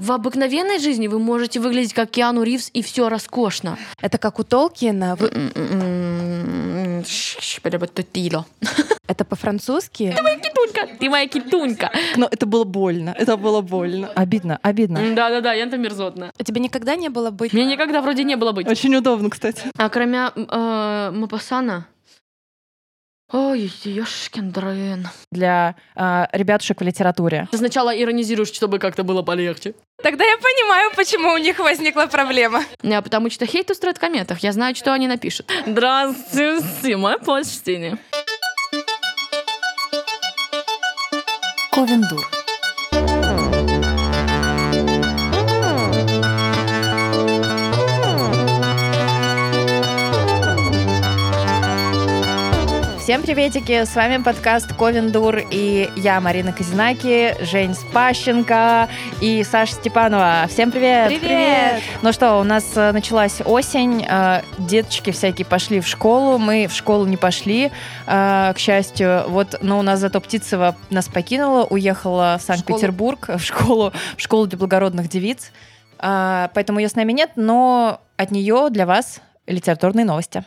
В обыкновенной жизни вы можете выглядеть как Киану Ривз, и все роскошно. Это как у Толкина. Вы... Это по-французски? Ты моя китунька, ты моя китунька. Но это было больно, это было больно. Обидно, обидно. Да-да-да, я там мерзотная. А тебе никогда не было быть? Мне никогда вроде не было быть. Очень удобно, кстати. А кроме э, Мапасана, Ой, ёшкин дрын. Для э, ребятушек в литературе. Ты сначала иронизируешь, чтобы как-то было полегче. Тогда я понимаю, почему у них возникла проблема. Не, потому что хейт устроит в комментах. Я знаю, что они напишут. Здравствуйте, мое почтение. Ковендур. Всем приветики, с вами подкаст Ковендур и я, Марина Казинаки, Жень Спащенко и Саша Степанова. Всем привет! Привет! привет. Ну что, у нас э, началась осень, э, деточки всякие пошли в школу, мы в школу не пошли, э, к счастью. Вот, но у нас зато Птицева нас покинула, уехала в Санкт-Петербург в школу, в школу для благородных девиц. Поэтому ее с нами нет, но от нее для вас литературные новости.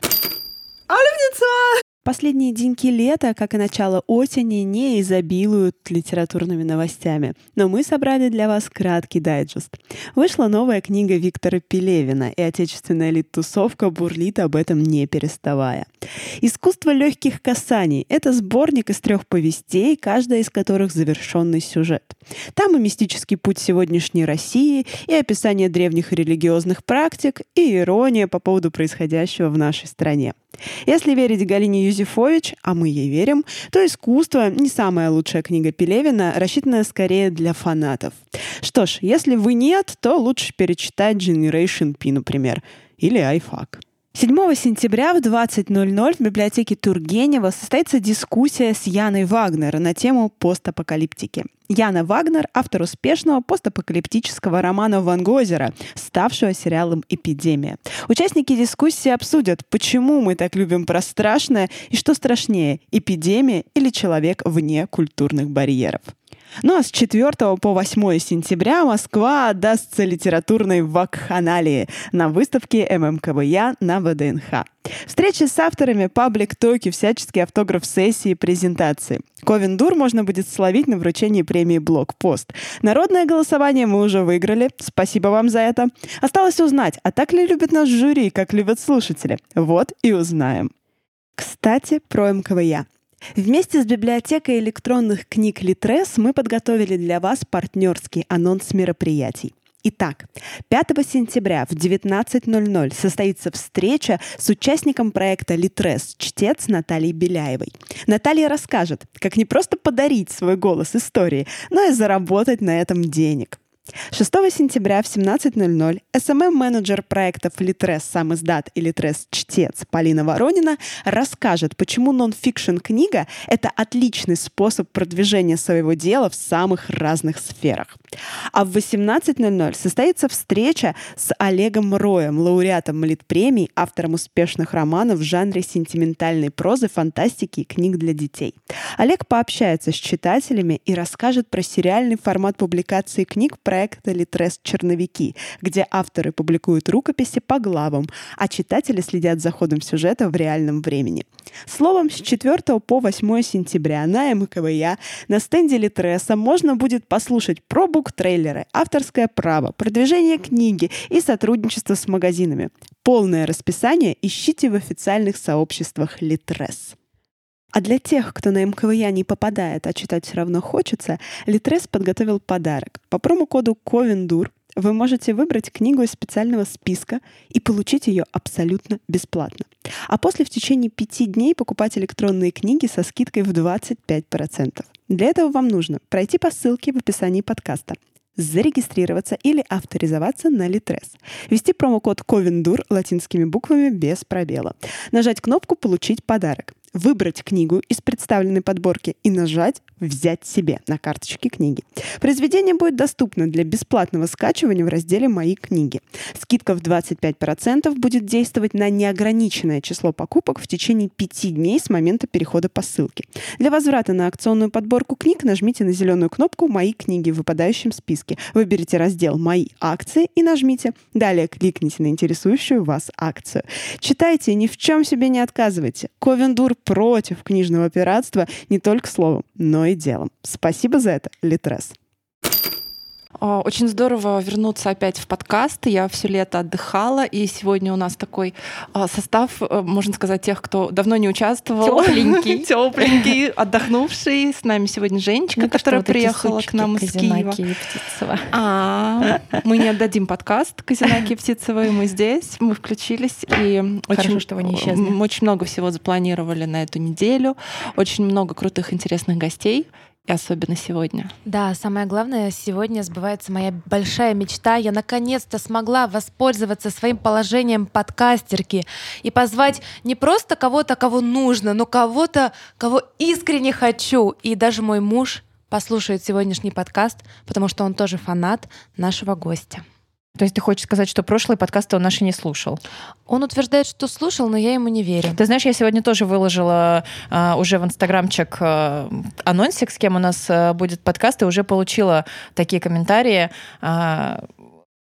Алевница! Последние деньки лета, как и начало осени, не изобилуют литературными новостями, но мы собрали для вас краткий дайджест. Вышла новая книга Виктора Пелевина, и отечественная лит-тусовка бурлит об этом не переставая. «Искусство легких касаний» — это сборник из трех повестей, каждая из которых завершенный сюжет. Там и мистический путь сегодняшней России, и описание древних религиозных практик, и ирония по поводу происходящего в нашей стране. Если верить Галине Юзефович, а мы ей верим, то «Искусство» — не самая лучшая книга Пелевина, рассчитанная скорее для фанатов. Что ж, если вы нет, то лучше перечитать Generation P, например, или iFAQ. 7 сентября в 20.00 в библиотеке Тургенева состоится дискуссия с Яной Вагнер на тему постапокалиптики. Яна Вагнер — автор успешного постапокалиптического романа Ван Гозера, ставшего сериалом «Эпидемия». Участники дискуссии обсудят, почему мы так любим про страшное и что страшнее — эпидемия или человек вне культурных барьеров. Ну а с 4 по 8 сентября Москва отдастся литературной вакханалии на выставке ММКВЯ на ВДНХ. Встречи с авторами, паблик-токи, всяческие автограф-сессии презентации. Ковендур можно будет словить на вручении премии «Блокпост». Народное голосование мы уже выиграли. Спасибо вам за это. Осталось узнать, а так ли любят наш жюри, как любят слушатели? Вот и узнаем. Кстати, про МКВЯ. Вместе с библиотекой электронных книг Литрес мы подготовили для вас партнерский анонс мероприятий. Итак, 5 сентября в 19.00 состоится встреча с участником проекта «Литрес» чтец Натальей Беляевой. Наталья расскажет, как не просто подарить свой голос истории, но и заработать на этом денег. 6 сентября в 17.00 SMM-менеджер проектов Литрес «Сам издат» и Литрес «Чтец» Полина Воронина расскажет, почему нон-фикшн книга — это отличный способ продвижения своего дела в самых разных сферах. А в 18.00 состоится встреча с Олегом Роем, лауреатом Литпремий, автором успешных романов в жанре сентиментальной прозы, фантастики и книг для детей. Олег пообщается с читателями и расскажет про сериальный формат публикации книг проекта «Литрес Черновики», где авторы публикуют рукописи по главам, а читатели следят за ходом сюжета в реальном времени. Словом, с 4 по 8 сентября на МКВЯ на стенде Литреса можно будет послушать про бук-трейлеры, авторское право, продвижение книги и сотрудничество с магазинами. Полное расписание ищите в официальных сообществах Литрес. А для тех, кто на МКВЯ не попадает, а читать все равно хочется, Литрес подготовил подарок. По промокоду Ковендур вы можете выбрать книгу из специального списка и получить ее абсолютно бесплатно. А после в течение пяти дней покупать электронные книги со скидкой в 25%. Для этого вам нужно пройти по ссылке в описании подкаста, зарегистрироваться или авторизоваться на Литрес, ввести промокод Ковендур латинскими буквами без пробела, нажать кнопку «Получить подарок», выбрать книгу из представленной подборки и нажать «Взять себе» на карточке книги. Произведение будет доступно для бесплатного скачивания в разделе «Мои книги». Скидка в 25% будет действовать на неограниченное число покупок в течение пяти дней с момента перехода по ссылке. Для возврата на акционную подборку книг нажмите на зеленую кнопку «Мои книги» в выпадающем списке. Выберите раздел «Мои акции» и нажмите. Далее кликните на интересующую вас акцию. Читайте и ни в чем себе не отказывайте. Ковендур против книжного пиратства не только словом, но и делом. Спасибо за это, Литрес. А, очень здорово вернуться опять в подкаст. Я все лето отдыхала, и сегодня у нас такой а, состав, э, можно сказать, тех, кто давно не участвовал. Тепленький. Тепленький, отдохнувший. С нами сегодня Женечка, Ну, которая вот приехала к нам из Киева. И Птицева. А, мы не отдадим подкаст Казинаки и Птицевой, мы здесь, мы включились и Хорошо, очень, что вы не исчезли. очень много всего запланировали на эту неделю, очень много крутых, интересных гостей, и особенно сегодня. Да, самое главное, сегодня сбывается моя большая мечта. Я наконец-то смогла воспользоваться своим положением подкастерки и позвать не просто кого-то, кого нужно, но кого-то, кого искренне хочу. И даже мой муж послушает сегодняшний подкаст, потому что он тоже фанат нашего гостя. То есть ты хочешь сказать, что прошлые подкасты он наши не слушал? Он утверждает, что слушал, но я ему не верю. Ты знаешь, я сегодня тоже выложила а, уже в инстаграмчик а, анонсик, с кем у нас а, будет подкаст, и уже получила такие комментарии. а,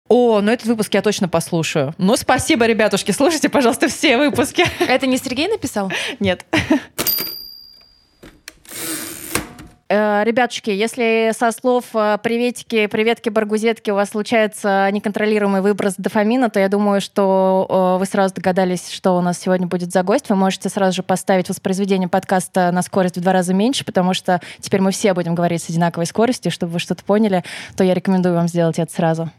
о, ну этот выпуск я точно послушаю. Ну, спасибо, ребятушки, слушайте, пожалуйста, все выпуски. Это не Сергей написал? Нет. Э, Ребятушки, если со слов э, приветики, приветки, баргузетки у вас случается неконтролируемый выброс дофамина, то я думаю, что э, вы сразу догадались, что у нас сегодня будет за гость. Вы можете сразу же поставить воспроизведение подкаста на скорость в два раза меньше, потому что теперь мы все будем говорить с одинаковой скоростью. Чтобы вы что-то поняли, то я рекомендую вам сделать это сразу.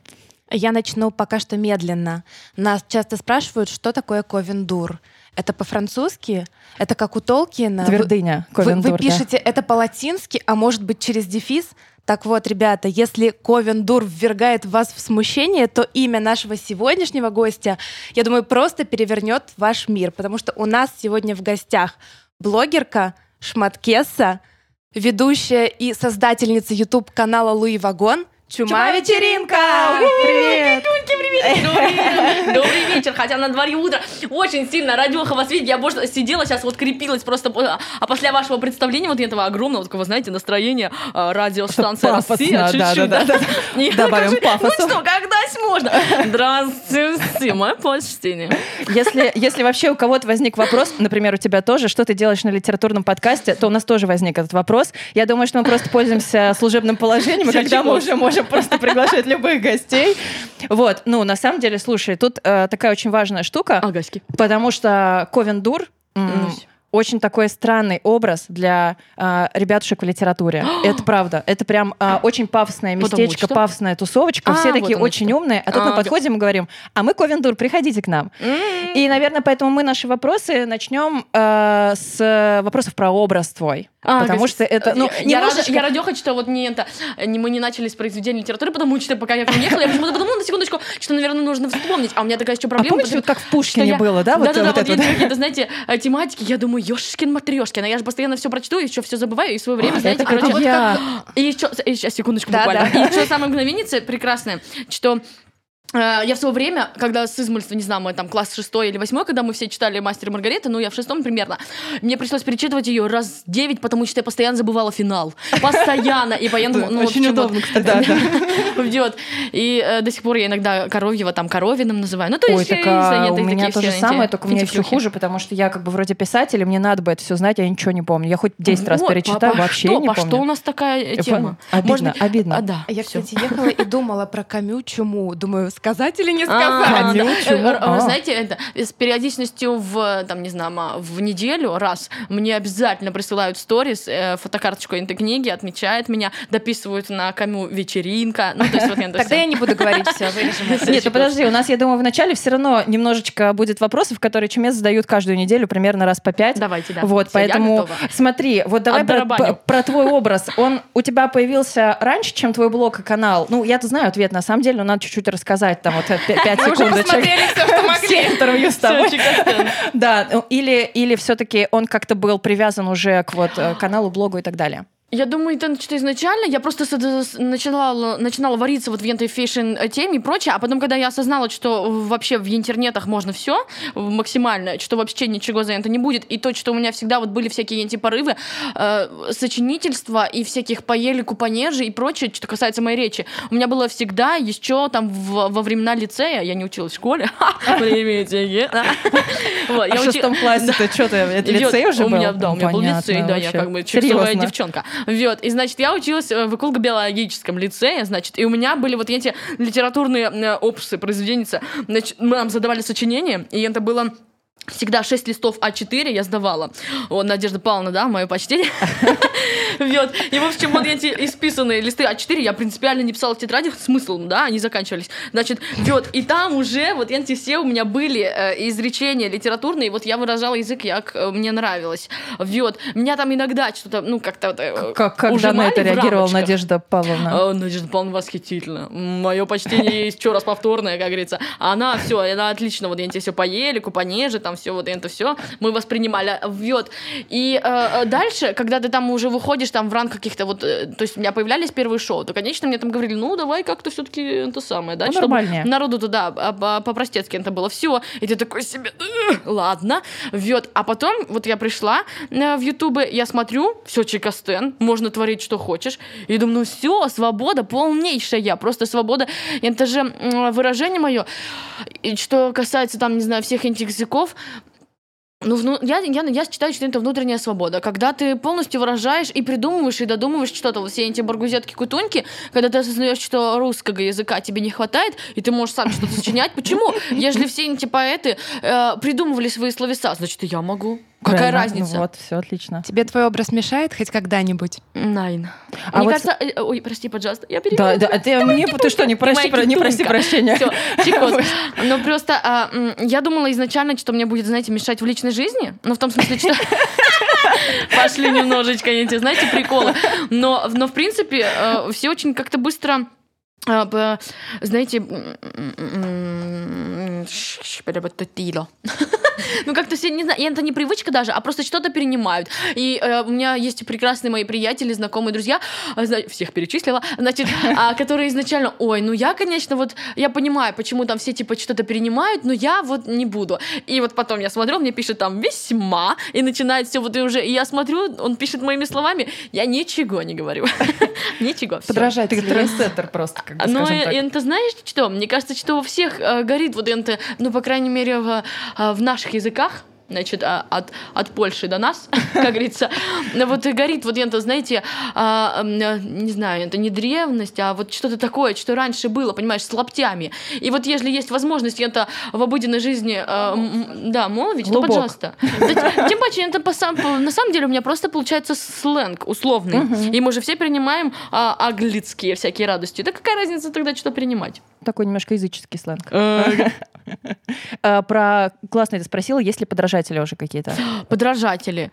Я начну пока что медленно. Нас часто спрашивают, что такое ковендур. Это по-французски? Это как у Толкина? Вы- Твердыня. Вы, Ковендур, вы да. пишете это по-латински, а может быть через дефис? Так вот, ребята, если Ковендур ввергает вас в смущение, то имя нашего сегодняшнего гостя, я думаю, просто перевернет ваш мир, потому что у нас сегодня в гостях блогерка Шматкесса, ведущая и создательница YouTube-канала Луи Вагон, Чума вечеринка! Привет! Привет, добрый, добрый вечер, хотя на дворе утро. Очень сильно радиоха вас видеть. Я просто сидела сейчас, вот крепилась просто. А после вашего представления, вот этого огромного, такого, знаете, настроения а, радиостанция Пафосно, Россия, да, чуть-чуть. да, да, И Добавим пафоса. Ну что, когда можно? Здравствуйте, мое почтение. Если, если вообще у кого-то возник вопрос, например, у тебя тоже, что ты делаешь на литературном подкасте, то у нас тоже возник этот вопрос. Я думаю, что мы просто пользуемся служебным положением, и когда мы уже можем просто приглашать любых гостей. Вот, ну, на самом деле, слушай, тут э, такая очень важная штука, Агаськи. потому что Ковендур м, очень такой странный образ для э, ребятушек в литературе. это правда. Это прям э, очень пафосное местечко, что? пафосная тусовочка. А, Все вот такие оно очень что. умные. А тут А, мы га- подходим и говорим, а мы Ковендур, приходите к нам. И, наверное, поэтому мы наши вопросы начнем э, с вопросов про образ твой. А, потому что это, ну, я, немножечко- я радеха, что вот не это, не, мы не начали с произведения литературы, потому что пока я к вам ехала, я почему-то подумала на секундочку, что, наверное, нужно вспомнить. А у меня такая еще А проблема. помнишь, потому вот как в Пушкине было, да? Вот, Да-да-да, вот вот это есть вот. какие-то, знаете, э, тематики. Я думаю, ёшкин матрешкин. Я же постоянно все прочту, еще все забываю, и свое время, знаете, Это как короче... я. И еще, сейчас, секундочку, Да, буквально. да. И еще самое мгновение прекрасное, что я в свое время, когда с измольства, не знаю, мы там класс шестой или восьмой, когда мы все читали «Мастер и Маргарита», ну, я в шестом примерно, мне пришлось перечитывать ее раз девять, потому что я постоянно забывала финал. Постоянно. И поэтому... ну, Очень удобно, кстати. Да. И э, до сих пор я иногда Коровьева там Коровиным называю. Ну, то Ой, есть... так э, а, у меня то же самое, только у меня еще хуже, потому что я как бы вроде писатель, и мне надо бы это все знать, а я ничего не помню. Я хоть 10 раз перечитаю, вообще не по помню. что у нас такая э, тема? Обидно, обидно. А, да, Я, кстати, ехала и думала про Камю чуму. Думаю, сказать или не А, сказать? А. Знаете, это с периодичностью в, там, не знаю, в неделю раз мне обязательно присылают сторис, э, фотокарточку этой книги, отмечают меня, дописывают на камю вечеринка. Ну, то есть вот это Тогда я не буду говорить все. Нет, ну подожди, у нас, я думаю, вначале все равно немножечко будет вопросов, которые Чумец задают каждую неделю, примерно раз по пять. Давайте, да. Вот, поэтому смотри, вот давай про твой образ. Он у тебя появился раньше, чем твой блог и канал. Ну, я-то знаю ответ, на самом деле, но надо чуть-чуть рассказать, там вот 5 Мы уже секундочек. посмотрели все, что могли. Все интервью с тобой. Да, ну, или, или все-таки он как-то был привязан уже к вот э, каналу, блогу и так далее. Я думаю, это что изначально я просто начинала, начинала вариться вот в этой fashion-теме и прочее, а потом, когда я осознала, что вообще в интернетах можно все максимально, что вообще ничего за это не будет, и то, что у меня всегда вот были всякие эти порывы э, сочинительства и всяких поелику, понеже и прочее, что касается моей речи, у меня было всегда еще там в- во времена лицея, я не училась в школе. Вот, А в шестом классе ты что-то, лицей уже был? да, у меня был лицей, да, я как бы чипсовая девчонка. Вот, и, значит, я училась э, в эколого-биологическом лицее, значит, и у меня были вот эти литературные э, опусы, произведеница. Значит, мы нам задавали сочинение, и это было Всегда 6 листов А4 я сдавала. О, Надежда Павловна, да, мое почтение. Вот. И, в общем, вот эти исписанные листы А4 я принципиально не писала в тетрадях, смысл, да, они заканчивались. Значит, вот, и там уже вот эти все у меня были э, изречения литературные, вот я выражала язык, як э, мне нравилось. Вот. Меня там иногда что-то, ну, как-то... э, Как, как на это реагировала. Надежда Павловна? А, Надежда Павловна восхитительно. Мое почтение еще раз повторное, как говорится. Она все, она отлично, вот эти все по елику, по неже, там все вот это все мы воспринимали. Вот. И э, дальше, когда ты там уже выходишь там в ранг каких-то вот, э, то есть у меня появлялись первые шоу, то, конечно, мне там говорили, ну, давай как-то все-таки это самое, да, Ну, чтобы народу туда по-простецки это было все, и ты такой себе, «Ugh, ладно, вот, а потом вот я пришла э, в Ютубе, я смотрю, все чекастен, можно творить что хочешь, и думаю, ну все, свобода полнейшая, просто свобода, это же выражение мое, и что касается там, не знаю, всех этих языков, ну, вну- я, я, я считаю, что это внутренняя свобода. Когда ты полностью выражаешь и придумываешь, и додумываешь что-то, вот все эти баргузетки кутуньки, когда ты осознаешь, что русского языка тебе не хватает, и ты можешь сам что-то сочинять. Почему? Если все эти поэты э, придумывали свои словеса, значит, я могу. Какая Правильно. разница? Ну Вот, все отлично. Тебе твой образ мешает хоть когда-нибудь? Найн. А Мне вот- кажется... э, Ой, прости, пожалуйста, я Да, перебила. да, ты мне, ты что, не прости, моя не прости прощения. Все, чекос. Но просто а, я думала изначально, что мне будет, знаете, мешать в личной жизни. Ну, в том смысле, что... Пошли немножечко эти, знаете, приколы. Но, но в принципе, э, все очень как-то быстро а, знаете, переботатило. ну как-то все, не знаю, и это не привычка даже, а просто что-то перенимают. И э, у меня есть прекрасные мои приятели, знакомые, друзья, зна- всех перечислила, значит, а, которые изначально, ой, ну я, конечно, вот, я понимаю, почему там все типа что-то перенимают, но я вот не буду. И вот потом я смотрю, мне пишет там весьма, и начинает все вот и уже, и я смотрю, он пишет моими словами, я ничего не говорю. Ничего. всё. Подражать. Ты трендсеттер просто, как бы, Ну, скажем и- так. это знаешь что? Мне кажется, что у всех э, горит вот это, ну, по крайней мере, в, э, в наших языках, значит, а, от, от Польши до нас, как говорится, вот и горит вот это, знаете, а, э, не знаю, это не древность, а вот что-то такое, что раньше было, понимаешь, с лаптями. И вот если есть возможность это в обыденной жизни, э, м, да, молвить, то пожалуйста. Тем паче, это по сам- по- на самом деле у меня просто получается сленг условный. И мы же все принимаем а, аглицкие всякие радости. Да какая разница тогда, что принимать? Такой немножко языческий сленг. А, Про классно это спросила, есть ли подражатели уже какие-то? Подражатели.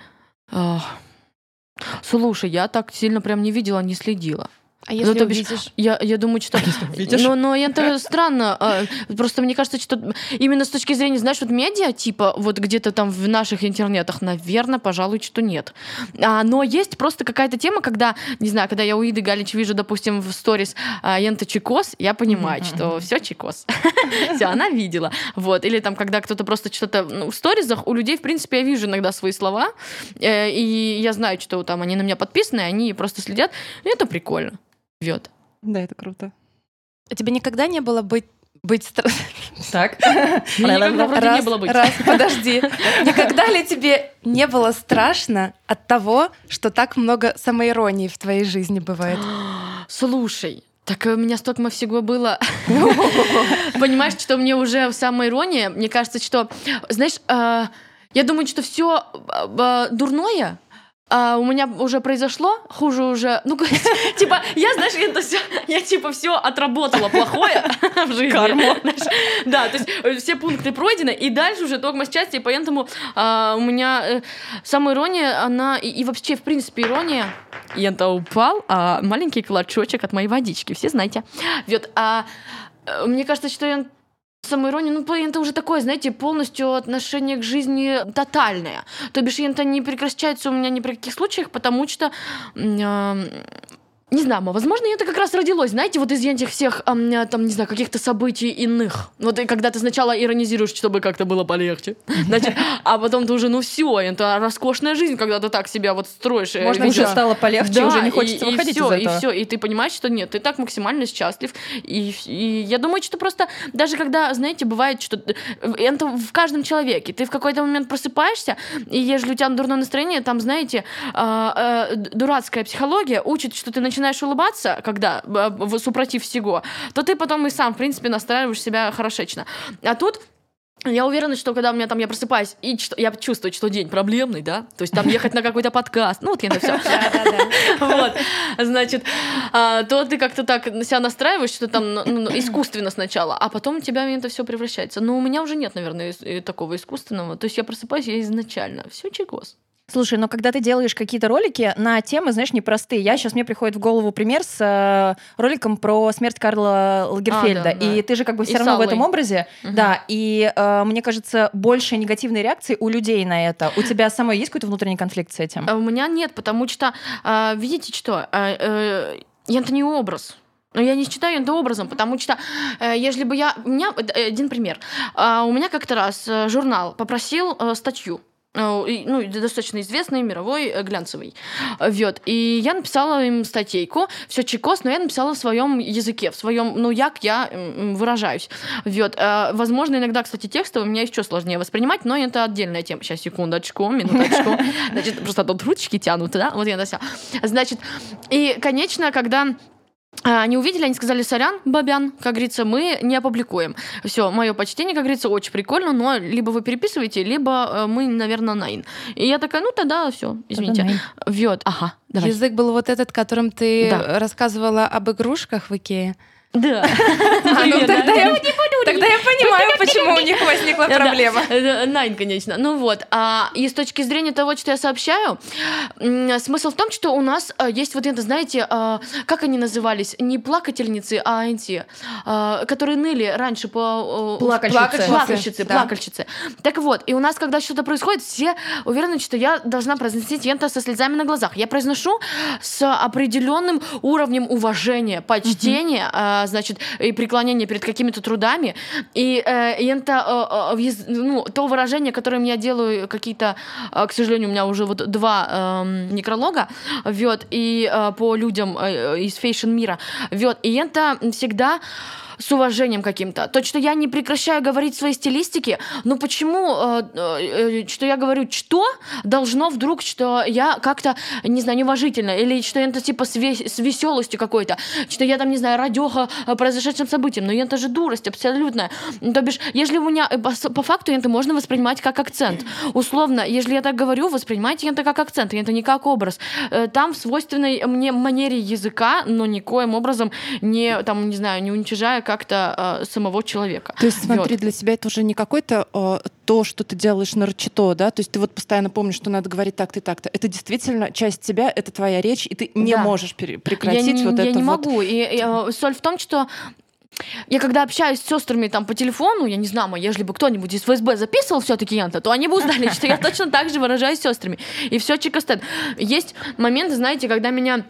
Слушай, я так сильно прям не видела, не следила. А если то бишь, увидишь... Я, я думаю, что... Видишь? Но, но это странно. а, Просто мне кажется, что именно с точки зрения, знаешь, вот медиа, типа, вот где-то там в наших интернетах, наверное, пожалуй, что нет. А, но есть просто какая-то тема, когда, не знаю, когда я у Иды Галич вижу, допустим, в сторис а, Ента Чикос, я понимаю, что все Чикос. Все, она видела. Вот. Или там, когда кто-то просто что-то... ну, в сторизах у людей, в принципе, я вижу иногда свои слова, э, и я знаю, что там они на меня подписаны, они просто следят. И это прикольно. Вет. Да, это круто. А тебе никогда не было быть быть стра- Так. Никогда раз, не было быть. раз, подожди. Никогда ли тебе не было страшно от того, что так много самоиронии в твоей жизни бывает? Слушай, так у меня столько всего было. Понимаешь, что мне уже самая ирония, мне кажется, что, знаешь, а, я думаю, что все дурное а, у меня уже произошло, хуже уже, ну, типа, я, знаешь, это все, я, типа, все отработала плохое в жизни. Карма. Да, то есть э, все пункты пройдены, и дальше уже только счастье, и поэтому а, у меня э, самая ирония, она, и, и вообще, в принципе, ирония, и это упал а, маленький клочочек от моей водички, все знаете. Вот, а, э, мне кажется, что я самоирония, ну, это уже такое, знаете, полностью отношение к жизни тотальное. То бишь, это не прекращается у меня ни при каких случаях, потому что не знаю, возможно, это как раз родилось, знаете, вот из этих всех, там, не знаю, каких-то событий иных. Вот и когда ты сначала иронизируешь, чтобы как-то было полегче, значит, а потом ты уже, ну все, это роскошная жизнь, когда ты так себя вот строишь. Э, Можно уже стало полегче, да, уже не хочется и, выходить и все, из этого. И все, и ты понимаешь, что нет, ты так максимально счастлив. И, и я думаю, что просто даже когда, знаете, бывает, что это в каждом человеке, ты в какой-то момент просыпаешься, и если у тебя дурное настроение, там, знаете, а, а, дурацкая психология учит, что ты начинаешь начинаешь улыбаться, когда супротив всего, то ты потом и сам, в принципе, настраиваешь себя хорошечно. А тут я уверена, что когда у меня там я просыпаюсь и что, я чувствую, что день проблемный, да, то есть там ехать на какой-то подкаст, ну вот я на все, вот, значит, а, то ты как-то так себя настраиваешь, что там ну, ну, искусственно сначала, а потом у тебя это все превращается. Но у меня уже нет, наверное, такого искусственного, то есть я просыпаюсь я изначально, все чекос. Слушай, но когда ты делаешь какие-то ролики на темы, знаешь, непростые, я сейчас мне приходит в голову пример с э, роликом про смерть Карла Лагерфельда, а, да, и да. ты же как бы все равно Саллой. в этом образе, угу. да, и э, мне кажется, больше негативной реакции у людей на это. У тебя самой есть какой-то внутренний конфликт с этим? А у меня нет, потому что, э, видите что, э, э, это не образ. Но я не считаю это образом, потому что э, если бы я... У меня э, один пример. Э, у меня как-то раз э, журнал попросил э, статью ну, достаточно известный, мировой, э, глянцевый. Вот. И я написала им статейку, все чекос, но я написала в своем языке, в своем, ну, як я выражаюсь. Э, возможно, иногда, кстати, текстово меня еще сложнее воспринимать, но это отдельная тема. Сейчас, секундочку, минуточку. Значит, просто тут ручки тянут, да? Вот я на Значит, и, конечно, когда они увидели, они сказали, сорян, бабян, как говорится, мы не опубликуем. Все, мое почтение, как говорится, очень прикольно, но либо вы переписываете, либо э, мы, наверное, найн. И я такая, ну тогда все, извините. Вьет, ага, давай. Язык был вот этот, которым ты да. рассказывала об игрушках в Икее. Да. А, ну тогда я Тогда я понимаю, почему у них возникла проблема. Найн, конечно. Ну вот. А и с точки зрения того, что я сообщаю, смысл в том, что у нас э, есть вот это, знаете, э, как они назывались? Не плакательницы, а эти, э, которые ныли раньше по... Плакальщицы. Плакальщицы, плакальщицы. Так вот, и у нас, когда что-то происходит, все уверены, что я должна произносить ента со слезами на глазах. Я произношу с определенным уровнем уважения, почтения, значит, и преклонения перед какими-то трудами. И, э, и это э, э, ну, то выражение, которым я делаю какие-то, к сожалению, у меня уже вот два э, некролога, вот, и по людям из фэшн-мира, вот, и это всегда с уважением каким-то. То, что я не прекращаю говорить своей стилистике, но почему, э, э, что я говорю «что», должно вдруг, что я как-то, не знаю, неуважительно, или что это типа с, вес- с веселостью какой-то, что я там, не знаю, радеха произошедшим событием, но это же дурость абсолютная. То бишь, если у меня, по, по факту это можно воспринимать как акцент. Условно, если я так говорю, воспринимайте это как акцент, это не как образ. Э, там в свойственной мне манере языка, но никоим образом не, там, не знаю, не уничижая как-то э, самого человека. То есть, смотри, вот. для себя это уже не какой-то э, то, что ты делаешь нарочито, да? То есть ты вот постоянно помнишь, что надо говорить так-то и так-то. Это действительно часть тебя, это твоя речь, и ты не да. можешь прекратить я вот не, это Я не вот... могу. И, и э, соль в том, что я когда общаюсь с сестрами там по телефону, я не знаю, если бы кто-нибудь из ФСБ записывал все-таки янта, то они бы узнали, что я точно так же выражаюсь с сестрами. И все чикостет. Есть моменты, знаете, когда меня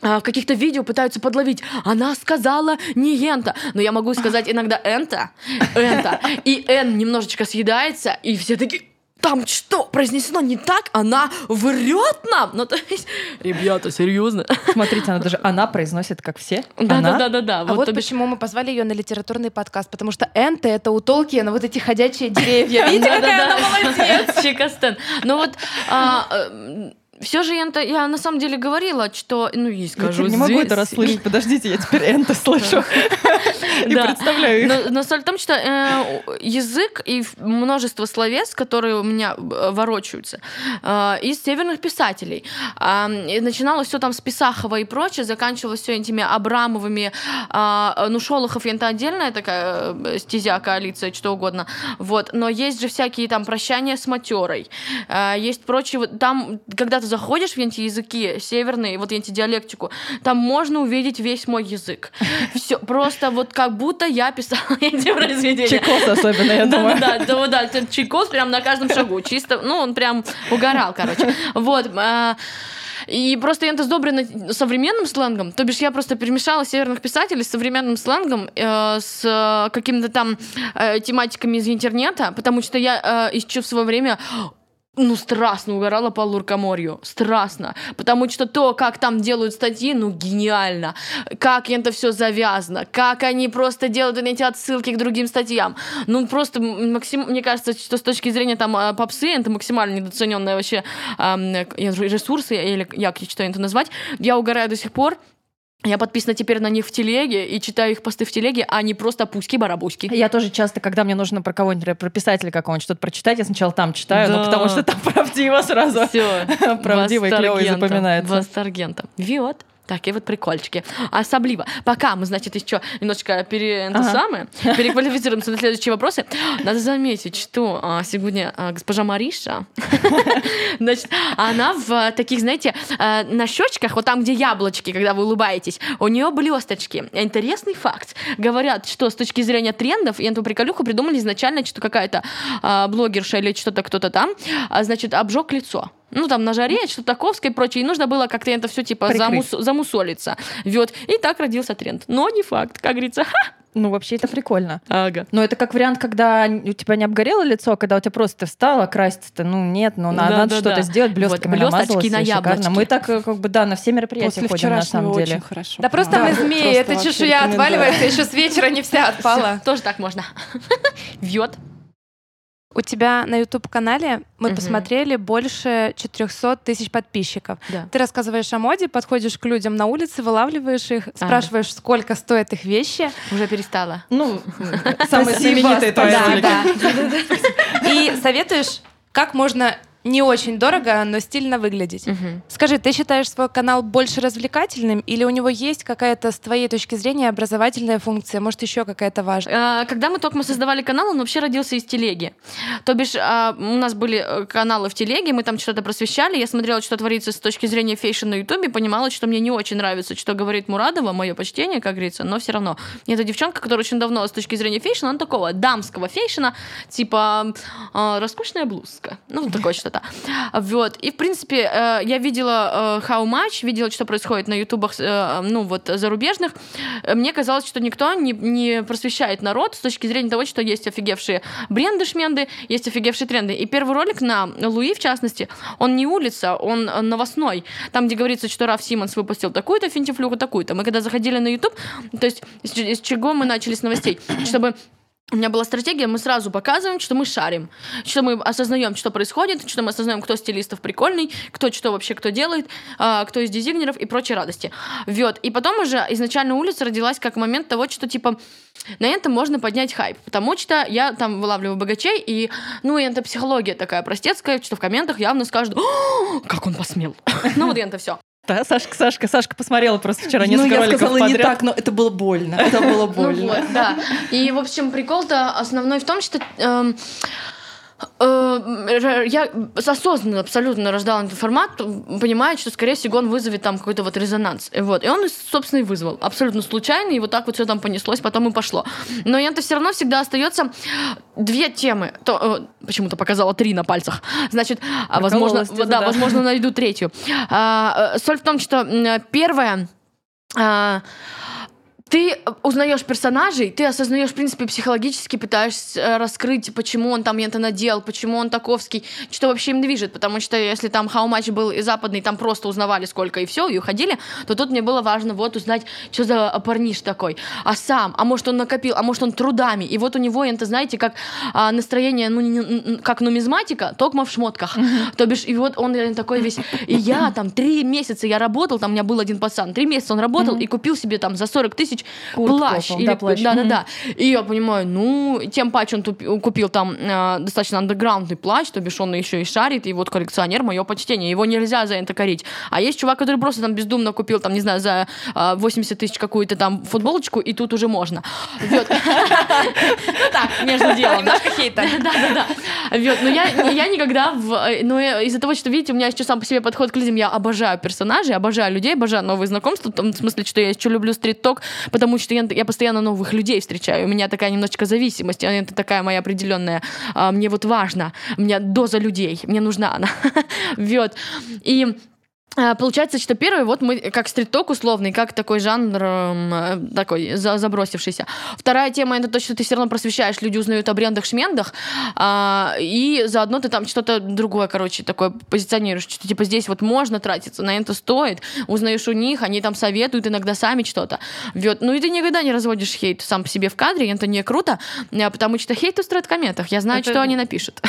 каких-то видео пытаются подловить. Она сказала не ента. Но я могу сказать иногда энта, энта. И эн немножечко съедается, и все такие там что, произнесено не так, она врет нам. Ну, то есть, ребята, серьезно. Смотрите, она даже она произносит, как все. Да, да, да, да, да. А вот, вот почему мы позвали ее на литературный подкаст, потому что Энте это у Толкиена вот эти ходячие деревья. Видите, какая она молодец. Чикастен. Ну вот а, э, все же я, я на самом деле говорила, что, ну и скажу Я не могу это расслышать, подождите, я теперь это слышу и представляю их. Но соль в том, что э, язык и множество словес, которые у меня э, ворочаются, э, из северных писателей. Начиналось все там с Писахова и прочее, заканчивалось все этими Абрамовыми, а, ну, Шолохов это отдельная такая стезя, коалиция, что угодно. Вот. Но есть же всякие там прощания с матерой, есть прочие, там когда-то ты заходишь в эти языки северные, вот эти диалектику, там можно увидеть весь мой язык. Все, просто вот как будто я писала эти произведения. Чайкос особенно, я думаю. да, да, да, да, Чайкос прям на каждом шагу, чисто, ну, он прям угорал, короче. Вот, а, и просто я это сдобрена современным сленгом. То бишь я просто перемешала северных писателей с современным сленгом, э, с э, какими-то там э, тематиками из интернета, потому что я э, еще в свое время ну, страстно угорала по Луркоморью. Страстно. Потому что то, как там делают статьи, ну, гениально. Как это все завязано. Как они просто делают эти отсылки к другим статьям. Ну, просто, максим... мне кажется, что с точки зрения там э, попсы, это максимально недооцененные вообще эм, ресурсы, или как что это назвать. Я угораю до сих пор. Я подписана теперь на них в телеге и читаю их посты в телеге, а не просто пуськи-барабуськи. Я тоже часто, когда мне нужно про кого-нибудь, про писателя какого-нибудь что-то прочитать, я сначала там читаю, ну Да. потому что там правдиво сразу. Все. Правдиво и клево и запоминается. Восторгента. Вот. Такие вот прикольчики. Особливо. Пока мы, значит, еще немножечко пере... Ага. самое, переквалифицируемся на следующие вопросы. Надо заметить, что а, сегодня а, госпожа Мариша, значит, она в таких, знаете, а, на щечках, вот там, где яблочки, когда вы улыбаетесь, у нее блесточки. Интересный факт. Говорят, что с точки зрения трендов, и эту приколюху придумали изначально, что какая-то а, блогерша или что-то кто-то там, а, значит, обжег лицо. Ну, там, на жаре, что-то таковское и прочее. И нужно было как-то это все, типа, замус- замусолиться. Вот. И так родился тренд. Но не факт, как говорится. Ха! Ну, вообще это прикольно. Ага. Но это как вариант, когда у тебя не обгорело лицо, а когда у тебя просто ты встала, краситься-то, ну нет, ну на- Да, надо да, что-то да. сделать, блестками Вот, блесточки на и шикарно. яблочке. Мы так э, как бы, да, на все мероприятия После ходим, на самом деле. очень хорошо. Да просто Да, мы змеи, вообще чешуя отваливается, еще с вечера не вся отпала. Тоже так можно. Вьет. У тебя на YouTube-канале мы Мгм. посмотрели больше 400 тысяч подписчиков. Да. Ты рассказываешь о моде, подходишь к людям на улице, вылавливаешь их, спрашиваешь, сколько стоят их вещи. Уже перестала. Ну, самые знаменитые ролики. И советуешь, как можно не очень дорого, но стильно выглядеть. Скажи, ты считаешь свой канал больше развлекательным или у него есть какая-то с твоей точки зрения образовательная функция, может еще какая-то важная? А, Когда мы только мы создавали канал, он вообще родился из телеги. То бишь, а, у нас были э, каналы в телеге, мы там что-то просвещали, я смотрела, что творится с точки зрения фейшн на ютубе, понимала, что мне не очень нравится, что говорит Мурадова, мое почтение, как говорится, но все равно. Эта девчонка, которая очень давно с точки зрения fashion а, она такого дамского fashion а, типа а, роскошная блузка, ну, такое что-то. Вот. И, в принципе, э, я видела э, How Much, видела, что происходит на ютубах, э, ну, вот, зарубежных. Мне казалось, что никто не, не просвещает народ с точки зрения того, что есть офигевшие бренды-шменды, есть офигевшие тренды. И первый ролик на Луи, в частности, он не улица, он новостной. Там, где говорится, что Раф Симонс выпустил такую-то финтифлюху, такую-то. Мы когда заходили на YouTube, то есть с чего мы начали с новостей? Чтобы у меня была стратегия, мы сразу показываем, что мы шарим, что мы осознаем, что происходит, что мы осознаем, кто стилистов прикольный, кто что вообще кто делает, а, кто из дизайнеров и прочие радости. Вот. И потом уже изначально улица родилась как момент того, что типа на этом можно поднять хайп, потому что я там вылавливаю богачей, и, ну, и это психология такая простецкая, что в комментах явно скажут, «О, как он посмел. Ну, вот это все. Да, Сашка, Сашка, Сашка посмотрела просто вчера Ну, несколько я роликов сказала не подряд. так, но это было больно. Это было Ну больно. вот, да. И, в общем, прикол-то основной в том, что эм, я осознанно абсолютно рождала этот формат, понимая, что, скорее всего, он вызовет там какой-то вот резонанс. И Вот. И он, собственно, и вызвал. Абсолютно случайно, и вот так вот все там понеслось, потом и пошло. Но это все равно всегда остается две темы. То, э, почему-то показала три на пальцах. Значит, а, возможно, Прокололась да, да. возможно, найду третью. А, э, соль в том, что м, первое... а, ты узнаешь персонажей, ты осознаешь, в принципе, психологически пытаешься э, раскрыть, почему он там это надел, почему он таковский, что вообще им движет. Потому что если там How Much был и западный, там просто узнавали сколько и все, и уходили, то тут мне было важно вот узнать, что за парниш такой. А сам, а может он накопил, а может он трудами. И вот у него, это, знаете, как а, настроение, ну, не- как нумизматика, токма в шмотках. То бишь, и вот он э, такой весь... И я там три месяца я работал, там у меня был один пацан, три месяца он работал и купил себе там за 40 тысяч тысяч Куртку, плащ. по-моему, да, плащ. да, да, да. И я понимаю, ну, тем паче он тупи- купил там э, достаточно андеграундный плащ, то бишь он еще и шарит, и вот коллекционер, мое почтение. Его нельзя за это корить. А есть чувак, который просто там бездумно купил, там, не знаю, за э, 80 тысяч какую-то там футболочку, и тут уже можно. Ну так, между делом. Немножко хейта. Да, да, да. Но я, никогда, в, э, но из-за того, что, видите, у меня еще сам по себе подход к людям, я обожаю персонажей, обожаю людей, обожаю новые знакомства, в том смысле, что я еще люблю стрит-ток, потому что я, я постоянно новых людей встречаю, у меня такая немножечко зависимость, это такая моя определенная, а, мне вот важно, меня доза людей, мне нужна она. Вот. И Получается, что первый, вот мы как стрит-ток условный, как такой жанр эм, э, такой за- забросившийся. Вторая тема это то, что ты все равно просвещаешь, люди узнают о брендах, шмендах, а, и заодно ты там что-то другое, короче, такое позиционируешь, что типа здесь вот можно тратиться, на это стоит, узнаешь у них, они там советуют иногда сами что-то. Вот. Ну и ты никогда не разводишь хейт сам по себе в кадре, это не круто, а, потому что хейт устроит в комментах, я знаю, Это- что они напишут.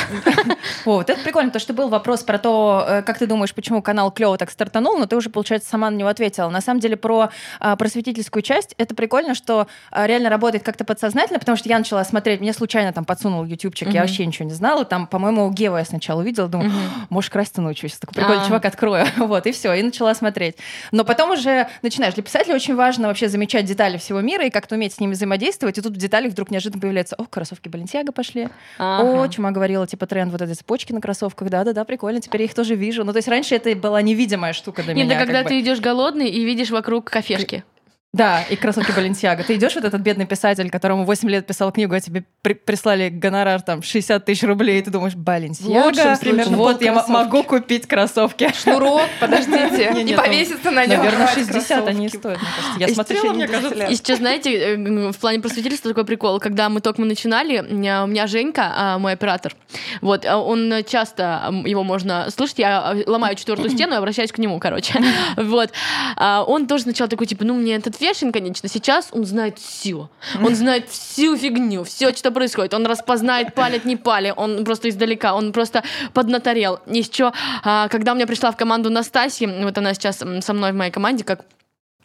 Вот, это прикольно, то, что был вопрос про то, э, как ты думаешь, почему канал клево так стартанул, но ты уже, получается, сама на него ответила. На самом деле, про а, просветительскую часть, это прикольно, что а, реально работает как-то подсознательно, потому что я начала смотреть, мне случайно там подсунул ютубчик, я Мгм. вообще ничего не знала, там, по-моему, Гева я сначала увидела, думаю, Мгм. может, краситься научусь. Такой прикольный А. чувак, открою. Вот, и все, и начала смотреть. Но потом уже начинаешь. Для писателя очень важно вообще замечать детали всего мира и как-то уметь с ними взаимодействовать. И тут в деталях вдруг неожиданно появляется, о, кроссовки Баленсиага пошли. О, Ага. чума говорила, типа тренд вот этой цепочки на кроссовках. Да-да-да, прикольно, теперь я их тоже вижу. Ну, то есть раньше это была невидимая штука для Нет, меня. это когда бы. ты идешь голодный и видишь вокруг кафешки. Да, и кроссовки Баленсиага. Ты идешь вот этот бедный писатель, которому 8 лет писал книгу, а тебе при- прислали гонорар там 60 тысяч рублей, и ты думаешь, Баленсиага, примерно вот я могу купить кроссовки. Шнурок, подождите, Не, повеситься на нем. Наверное, 60 они стоят, мне кажется. Я еще мне не кажется. И сейчас, знаете, э, в плане просветительства такой прикол. Когда мы только начинали, у меня- у меня Женька, а, мой оператор, вот, а он часто, его можно слышать, я ломаю четвертую стену и обращаюсь к нему, короче. Вот. А Он тоже сначала такой, типа, ну, мне этот фешн, конечно, сейчас он знает все. Он знает всю фигню, все, что происходит. Он распознает, палит, не пали. Он просто издалека, он просто поднаторел. Еще, а, когда у меня пришла в команду Настасья, вот она сейчас со мной в моей команде, как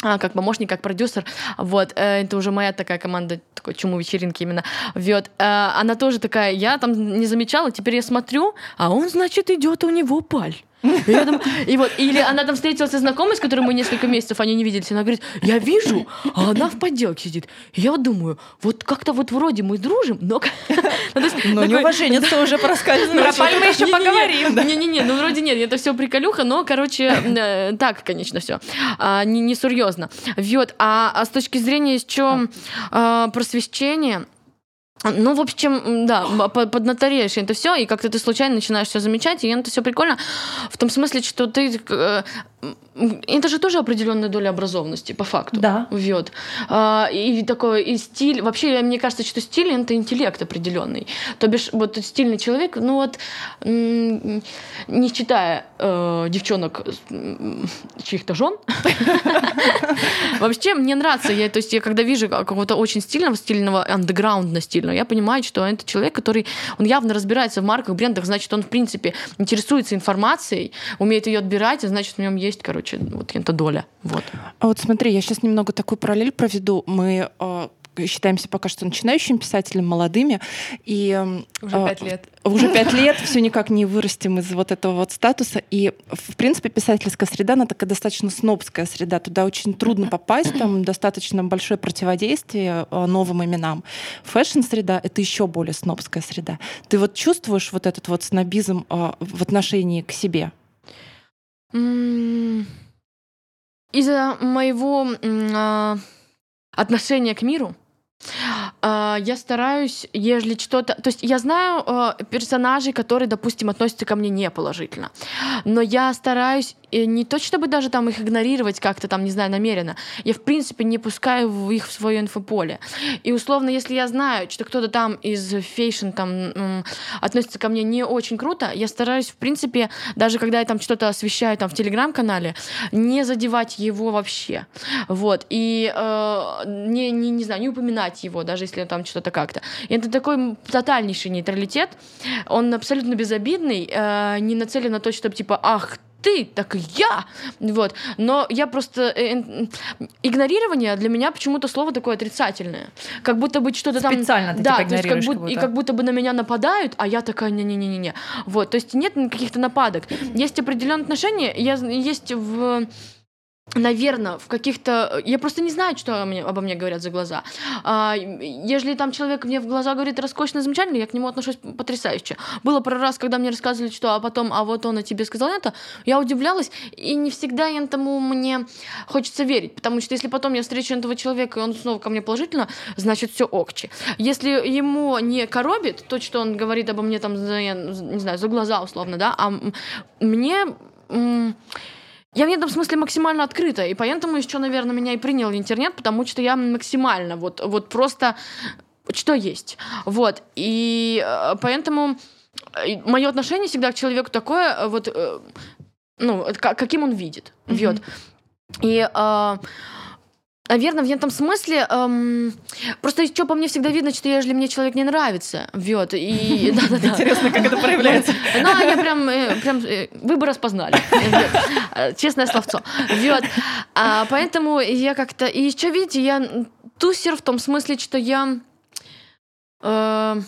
а, как помощник, как продюсер, вот, э, это уже моя такая команда, такой чуму вечеринки именно, вот, э, она тоже такая, я там не замечала, теперь я смотрю, а он, значит, идет у него паль. И, я думаю, и вот, или она там встретилась со знакомой, с которой мы несколько месяцев они не виделись, она говорит, я вижу, а она в подделке сидит. И я думаю, вот как-то вот вроде мы дружим, но... Ну, то Но неуважение уже проскальзывает. Про паль мы еще поговорим. Не-не-не, ну вроде нет, это все приколюха, но, короче, э, так, конечно, все. Не, не серьезно. Вот. А, а с точки зрения еще а, просвещения, ну, в общем, да, по- поднатореешь это все, и как-то ты случайно начинаешь все замечать, и это все прикольно. В том смысле, что ты... Это же тоже определенная доля образованности, по факту. Да. Вот. А, и такой и стиль. Вообще, мне кажется, что стиль это интеллект определенный. То бишь, вот стильный человек, ну вот, не считая э, девчонок чьих-то жен. Вообще, мне нравится. Я, то есть, я когда вижу какого-то очень стильного, стильного, андеграундно стильного, я понимаю, что это человек, который, он явно разбирается в марках, брендах, значит, он, в принципе, интересуется информацией, умеет ее отбирать, и значит, в нем есть, короче, вот эта доля. Вот. А вот смотри, я сейчас немного такую параллель проведу. Мы э, считаемся пока что начинающими писателями, молодыми, и эм, Уже э, пять лет. уже пять лет все никак не вырастем из вот этого вот статуса. И, в принципе, писательская среда, она такая достаточно снобская среда. Туда очень трудно попасть, там достаточно большое противодействие э, новым именам. Фэшн-среда — это еще более снобская среда. Ты вот чувствуешь вот этот вот снобизм э, в отношении к себе? Из-за моего а, отношения к миру я стараюсь, если что-то... То есть я знаю а, персонажей, которые, допустим, относятся ко мне неположительно. Но я стараюсь э, не то, чтобы даже там их игнорировать как-то там, не знаю, намеренно. Я, в принципе, не пускаю их в свое инфополе. И, условно, если я знаю, что кто-то там из fashion там относится ко мне не очень круто, я стараюсь, в принципе, даже когда я там что-то освещаю там в телеграм-канале, не задевать его вообще. Вот. И э, не, не, не знаю, не упоминать его, даже если там что-то как-то. И это такой тотальнейший нейтралитет. Он абсолютно безобидный, э, не нацелен на то, чтобы типа, ах, ты, так и я. Вот. Но я просто... Э, игнорирование для меня почему-то слово такое отрицательное. Как будто бы что-то там... Специально ты да, типа то есть как игнорируешь будто, и как будто бы на меня нападают, а я такая, не-не-не-не. Вот, то есть нет каких-то нападок. Есть определенные отношения, я, есть в Наверное, в каких-то... Я просто не знаю, что о мне- обо мне говорят за глаза. А, ежели там человек мне в глаза говорит роскошно, замечательно, я к нему отношусь потрясающе. Было пару раз, когда мне рассказывали, что, а потом, а вот он о тебе сказал это, я удивлялась, и не всегда этому мне хочется верить, потому что если потом я встречу этого человека, и он снова ко мне положительно, значит, все окчи. Если ему не коробит то, что он говорит обо мне там, за, не знаю, за глаза условно, да, а мне... я в этом смысле максимально открыта, и поэтому еще, наверное, меня и принял интернет, потому что я максимально вот, вот просто что есть. Вот. И э, поэтому мое отношение всегда к человеку такое, э, вот, э, ну, каким он видит. Вот. И э, Наверное, в этом смысле эм, просто что по мне всегда видно, что если мне человек не нравится, вот и да-да-да. Интересно, как это проявляется. Ну, они прям, э, прям э, вы бы распознали. Э, Честное словцо. Вот. А, поэтому я как-то... И что, видите, я тусер в том смысле, что я... э,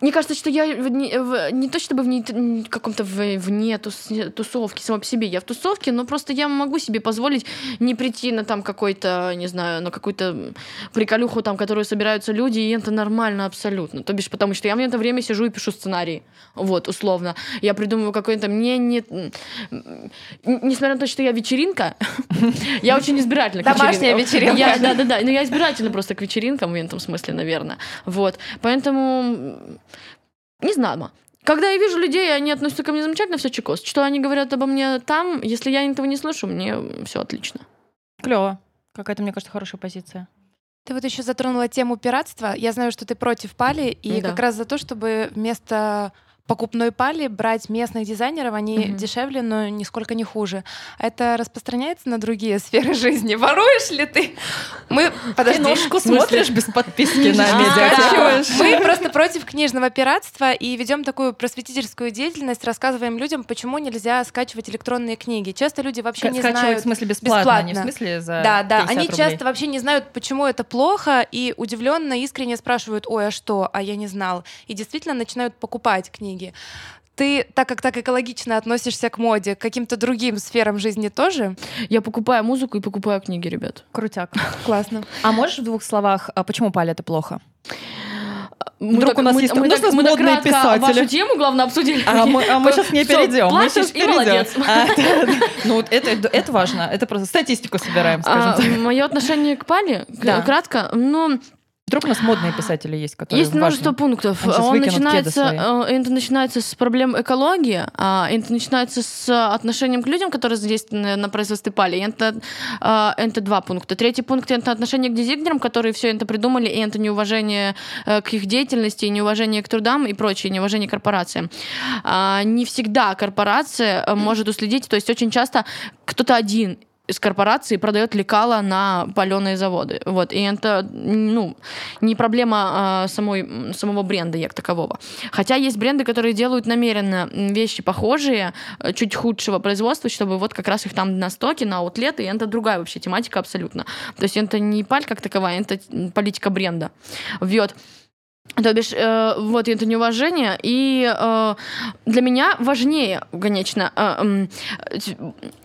мне кажется, что я в не, в- не то чтобы в не- каком-то в- вне тус- тусовки само по себе, я в тусовке, но просто я могу себе позволить не прийти на там какой-то, не знаю, на какую-то приколюху, там, которую собираются люди, и это нормально абсолютно. То бишь, потому что я в это время сижу и пишу сценарий, вот, условно. Я придумываю какой-то... Мне не... Несмотря на то, что я вечеринка, я очень избирательна к Домашняя вечеринка. Да-да-да, но я избирательна просто к вечеринкам в этом смысле, наверное. Вот, поэтому... Не знаю. Когда я вижу людей, они относятся ко мне замечательно, все чекос. Что они говорят обо мне там, если я этого не слышу, мне все отлично. Клево. Какая-то, мне кажется, хорошая позиция. Ты вот еще затронула тему пиратства. Я знаю, что ты против пали, и Да. как раз за то, чтобы вместо покупной пали брать местных дизайнеров, они Мгм. дешевле, но нисколько не хуже. Это распространяется на другие сферы жизни. Воруешь ли ты? Мы, подожди. Киношку смотришь без подписки на А, медиатеку? Мы просто против книжного пиратства и ведем такую просветительскую деятельность, рассказываем людям, почему нельзя скачивать электронные книги. Часто люди вообще не знают. в смысле, бесплатно, не в смысле за Да, да, 50 они часто вообще не знают, почему это плохо, и удивленно, искренне спрашивают, ой, а что, а я не знал. И действительно начинают покупать книги. Ты, так как так экологично относишься к моде, к каким-то другим сферам жизни тоже? Я покупаю музыку и покупаю книги, ребят. Крутяк. Классно. А можешь в двух словах, а почему пали это плохо? Мы Вдруг так- у нас мы- есть- мы так- мы модные писатели. Вашу тему, главное, обсудили. А мы, а мы сейчас не перейдем. мы щас и перейдем. молодец. А, да, да. Ну, вот это, это важно. Это просто статистику собираем, скажем так. Мое отношение к Пали, к- Да. кратко, ну, Вдруг у нас модные писатели есть, которые Есть множество пунктов. Он начинается, э, это начинается с проблем экологии, а это начинается с отношением к людям, которые задействованы на производстве пали. Это, э, это два пункта. Третий пункт — это отношение к дизайнерам, которые все это придумали, и это неуважение э, к их деятельности, неуважение к трудам и прочее, неуважение к корпорациям. А, Не всегда корпорация может уследить, то есть очень часто кто-то один из корпорации продает лекала на паленые заводы. Вот. И это ну, не проблема а, самой, самого бренда як такового. Хотя есть бренды, которые делают намеренно вещи похожие, э, чуть худшего производства, чтобы вот как раз их там на стоке, на аутлеты, и это другая вообще тематика абсолютно. То есть это не паль как таковая, это политика бренда. Вот. То бишь, э, вот это неуважение, и э, для меня важнее, конечно, э, т-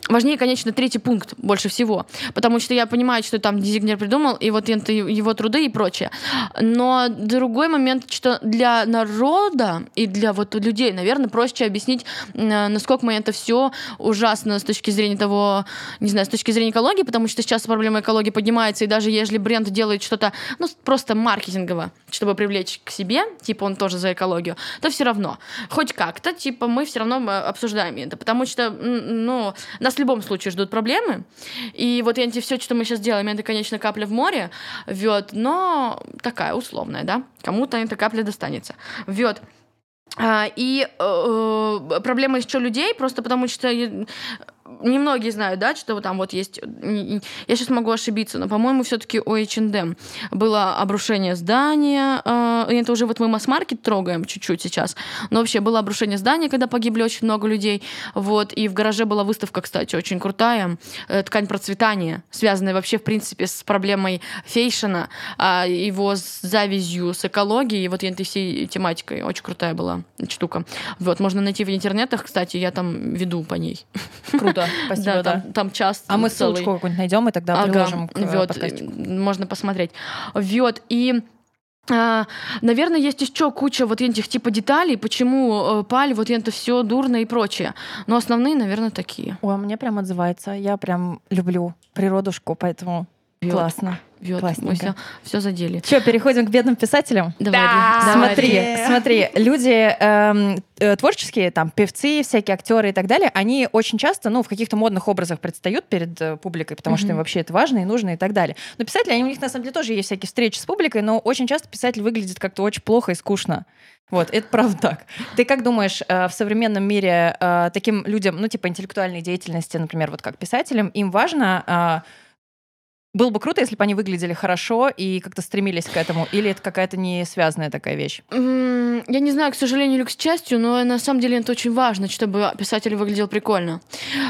важнее, конечно, третий пункт больше всего, потому что я понимаю, что там дизайнер придумал, и вот его труды и прочее. Но другой момент, что для народа и для вот людей, наверное, проще объяснить, э, насколько мы это все ужасно с точки зрения того, не знаю, с точки зрения экологии, потому что сейчас проблема экологии поднимается, и даже если бренд делает что-то, ну, просто маркетингово, чтобы привлечь к себе, типа он тоже за экологию, то все равно, хоть как-то, типа мы все равно э, обсуждаем это, потому что, ну, нас в любом случае ждут проблемы, и вот эти все, что мы сейчас делаем, это, конечно, капля в море, вот, но такая условная, да, кому-то эта капля достанется, вот. А, и э, проблема еще людей, просто потому что э, немногие знают, да, что там вот есть... Я сейчас могу ошибиться, но, по-моему, все таки у H&M было обрушение здания. Э, это уже вот мы масс-маркет трогаем чуть-чуть сейчас. Но вообще было обрушение здания, когда погибли очень много людей. Вот. И в гараже была выставка, кстати, очень крутая. Э, ткань процветания, связанная вообще, в принципе, с проблемой фейшена, а, его с завязью, с экологией, и вот этой всей тематикой. Очень крутая была штука. Вот, можно найти в интернетах, кстати, я там веду по ней. Круто, спасибо, да. Там, там час А мы целый. ссылочку какую-нибудь найдем и тогда Ага, приложим к вот, подкастику. можно посмотреть. Вот, и а, Наверное, есть еще куча вот этих типа деталей, почему э, паль, вот это все дурно и прочее. Но основные, наверное, такие. Ой, мне прям отзывается. Я прям люблю природушку, поэтому Вот. классно. Мы Классненько. все, все задели. Что, переходим к бедным писателям? Давай, Да. Смотри, смотри, люди эм, э, творческие, там, певцы, всякие актеры и так далее, они очень часто, ну, в каких-то модных образах предстают перед э, публикой, потому что им вообще это важно и нужно и так далее. Но писатели, они, у них на самом деле тоже есть всякие встречи с публикой, но очень часто писатель выглядит как-то очень плохо и скучно. Вот, это правда так. Ты как думаешь, э, в современном мире э, таким людям, ну, типа интеллектуальной деятельности, например, вот как писателям, им важно э, было бы круто, если бы они выглядели хорошо и как-то стремились к этому, или это какая-то не связанная такая вещь? Я не знаю, к сожалению или к счастью, но на самом деле это очень важно, чтобы писатель выглядел прикольно.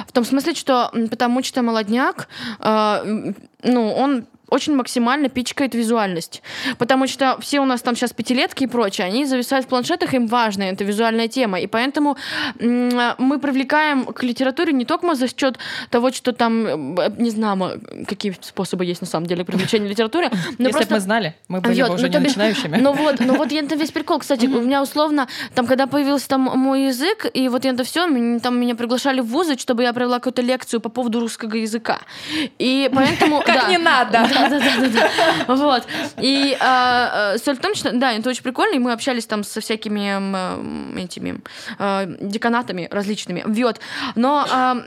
В том смысле, что потому что молодняк, э, ну, он очень максимально пичкает визуальность. Потому что все у нас там сейчас пятилетки и прочее, они зависают в планшетах, им важна эта визуальная тема. И поэтому мы привлекаем к литературе не только за счет того, что там, э, не знаю, какие способы есть на самом деле привлечения литературы, но Если просто... бы мы знали, мы были Вот, бы уже ну, не бишь, начинающими. Ну вот, ну вот это весь прикол. Кстати, у меня условно, там, когда появился там мой язык, и вот это все, там меня приглашали в вузы, чтобы я провела какую-то лекцию по поводу русского языка. И поэтому... Как не надо. Да, да, да, да. Вот. И а, а, соль в том, что, да, это очень прикольно, и мы общались там со всякими этими а, деканатами различными. Вот. Но а,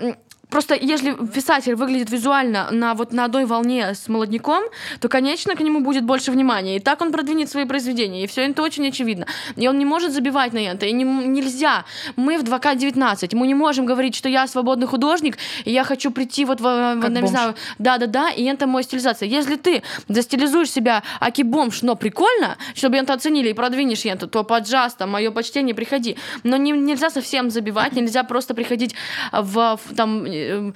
Просто если писатель выглядит визуально на вот на одной волне с молодняком, то, конечно, к нему будет больше внимания. И так он продвинет свои произведения. И все это очень очевидно. И он не может забивать на это. И не, нельзя. Мы в 2К19. Мы не можем говорить, что я свободный художник, и я хочу прийти вот в, в- не знаю, да-да-да, и это моя стилизация. Если ты застилизуешь себя аки бомж, но прикольно, чтобы это оценили и продвинешь это, то поджаста, мое почтение, приходи. Но не- нельзя совсем забивать, нельзя просто приходить в, в там um,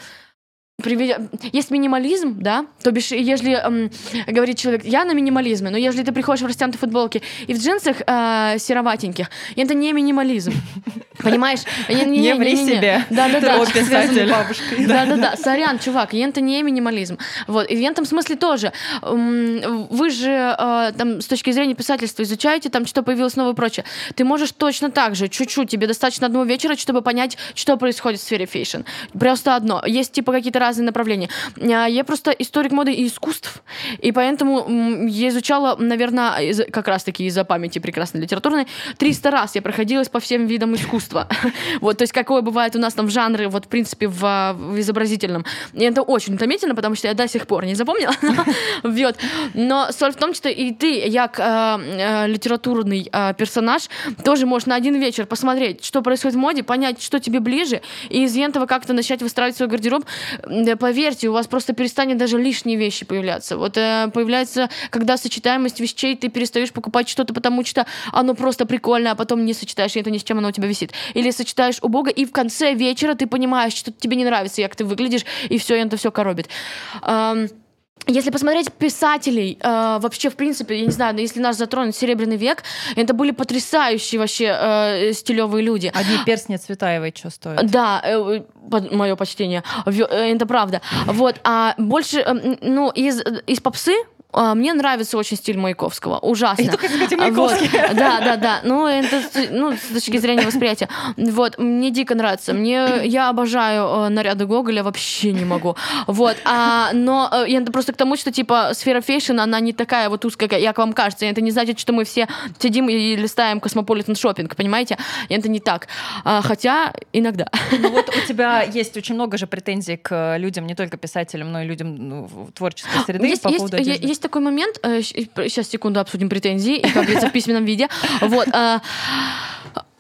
Есть минимализм, да, то бишь, если эм, говорит человек, я на минимализме, но если ты приходишь в растянутой футболке и в джинсах э, сероватеньких, это не минимализм, понимаешь? Не ври себе. Да-да-да. Ты писатель. бабушкой. Да-да-да, сорян, чувак, это не минимализм. Вот, и в этом смысле тоже. Вы же э, там с точки зрения писательства изучаете, там что появилось новое и прочее. Ты можешь точно так же, чуть-чуть, тебе достаточно одного вечера, чтобы понять, что происходит в сфере fashion. Просто одно. Есть типа какие-то разные направления. А, Я просто историк моды и искусств, и поэтому я изучала, наверное, как раз-таки из-за памяти прекрасной литературной, 300 раз я проходилась по всем видам искусства. Вот, то есть какое бывает у нас там жанры, вот, в принципе, в, в изобразительном. И это очень утомительно, потому что я до сих пор не запомнила. Вот. Но соль в том, что и ты, як э, э, литературный э, персонаж, тоже можешь на один вечер посмотреть, что происходит в моде, понять, что тебе ближе, и из этого как-то начать выстраивать свой гардероб. Да, Поверьте, у вас просто перестанет даже лишние вещи появляться. Вот э, появляется, когда сочетаемость вещей, ты перестаешь покупать что-то, потому что оно просто прикольно, а потом не сочетаешь, и это ни с чем оно у тебя висит. Или сочетаешь убого, и в конце вечера ты понимаешь, что тебе не нравится, как ты выглядишь, и все, это все коробит. Ам, если посмотреть писателей, э, вообще, в принципе, я не знаю, если нас затронуть Серебряный век, это были потрясающие вообще э, стилевые люди. Одни перстни Цветаевой что стоят? Да, мое почтение. Э, Это правда. Вот, а больше, э, ну, из, из попсы мне нравится очень стиль Маяковского. Ужасно. Я только сказать Вот. Маяковский. Да, да, да. Ну, это ну, с точки зрения восприятия. Вот, мне дико нравится. Мне, я обожаю э, наряды Гоголя, вообще не могу. Вот, а, но э, это просто к тому, что, типа, сфера fashion, она не такая вот узкая, как вам кажется. Это не значит, что мы все сидим и листаем Cosmopolitan Shopping, понимаете? Это не так. А, Хотя иногда. Ну вот у тебя есть очень много же претензий к людям, не только писателям, но и людям ну, творческой среды Есть, по есть, поводу одежды. есть такой момент, сейчас секунду обсудим претензии, и, как говорится, в письменном виде. Вот. э,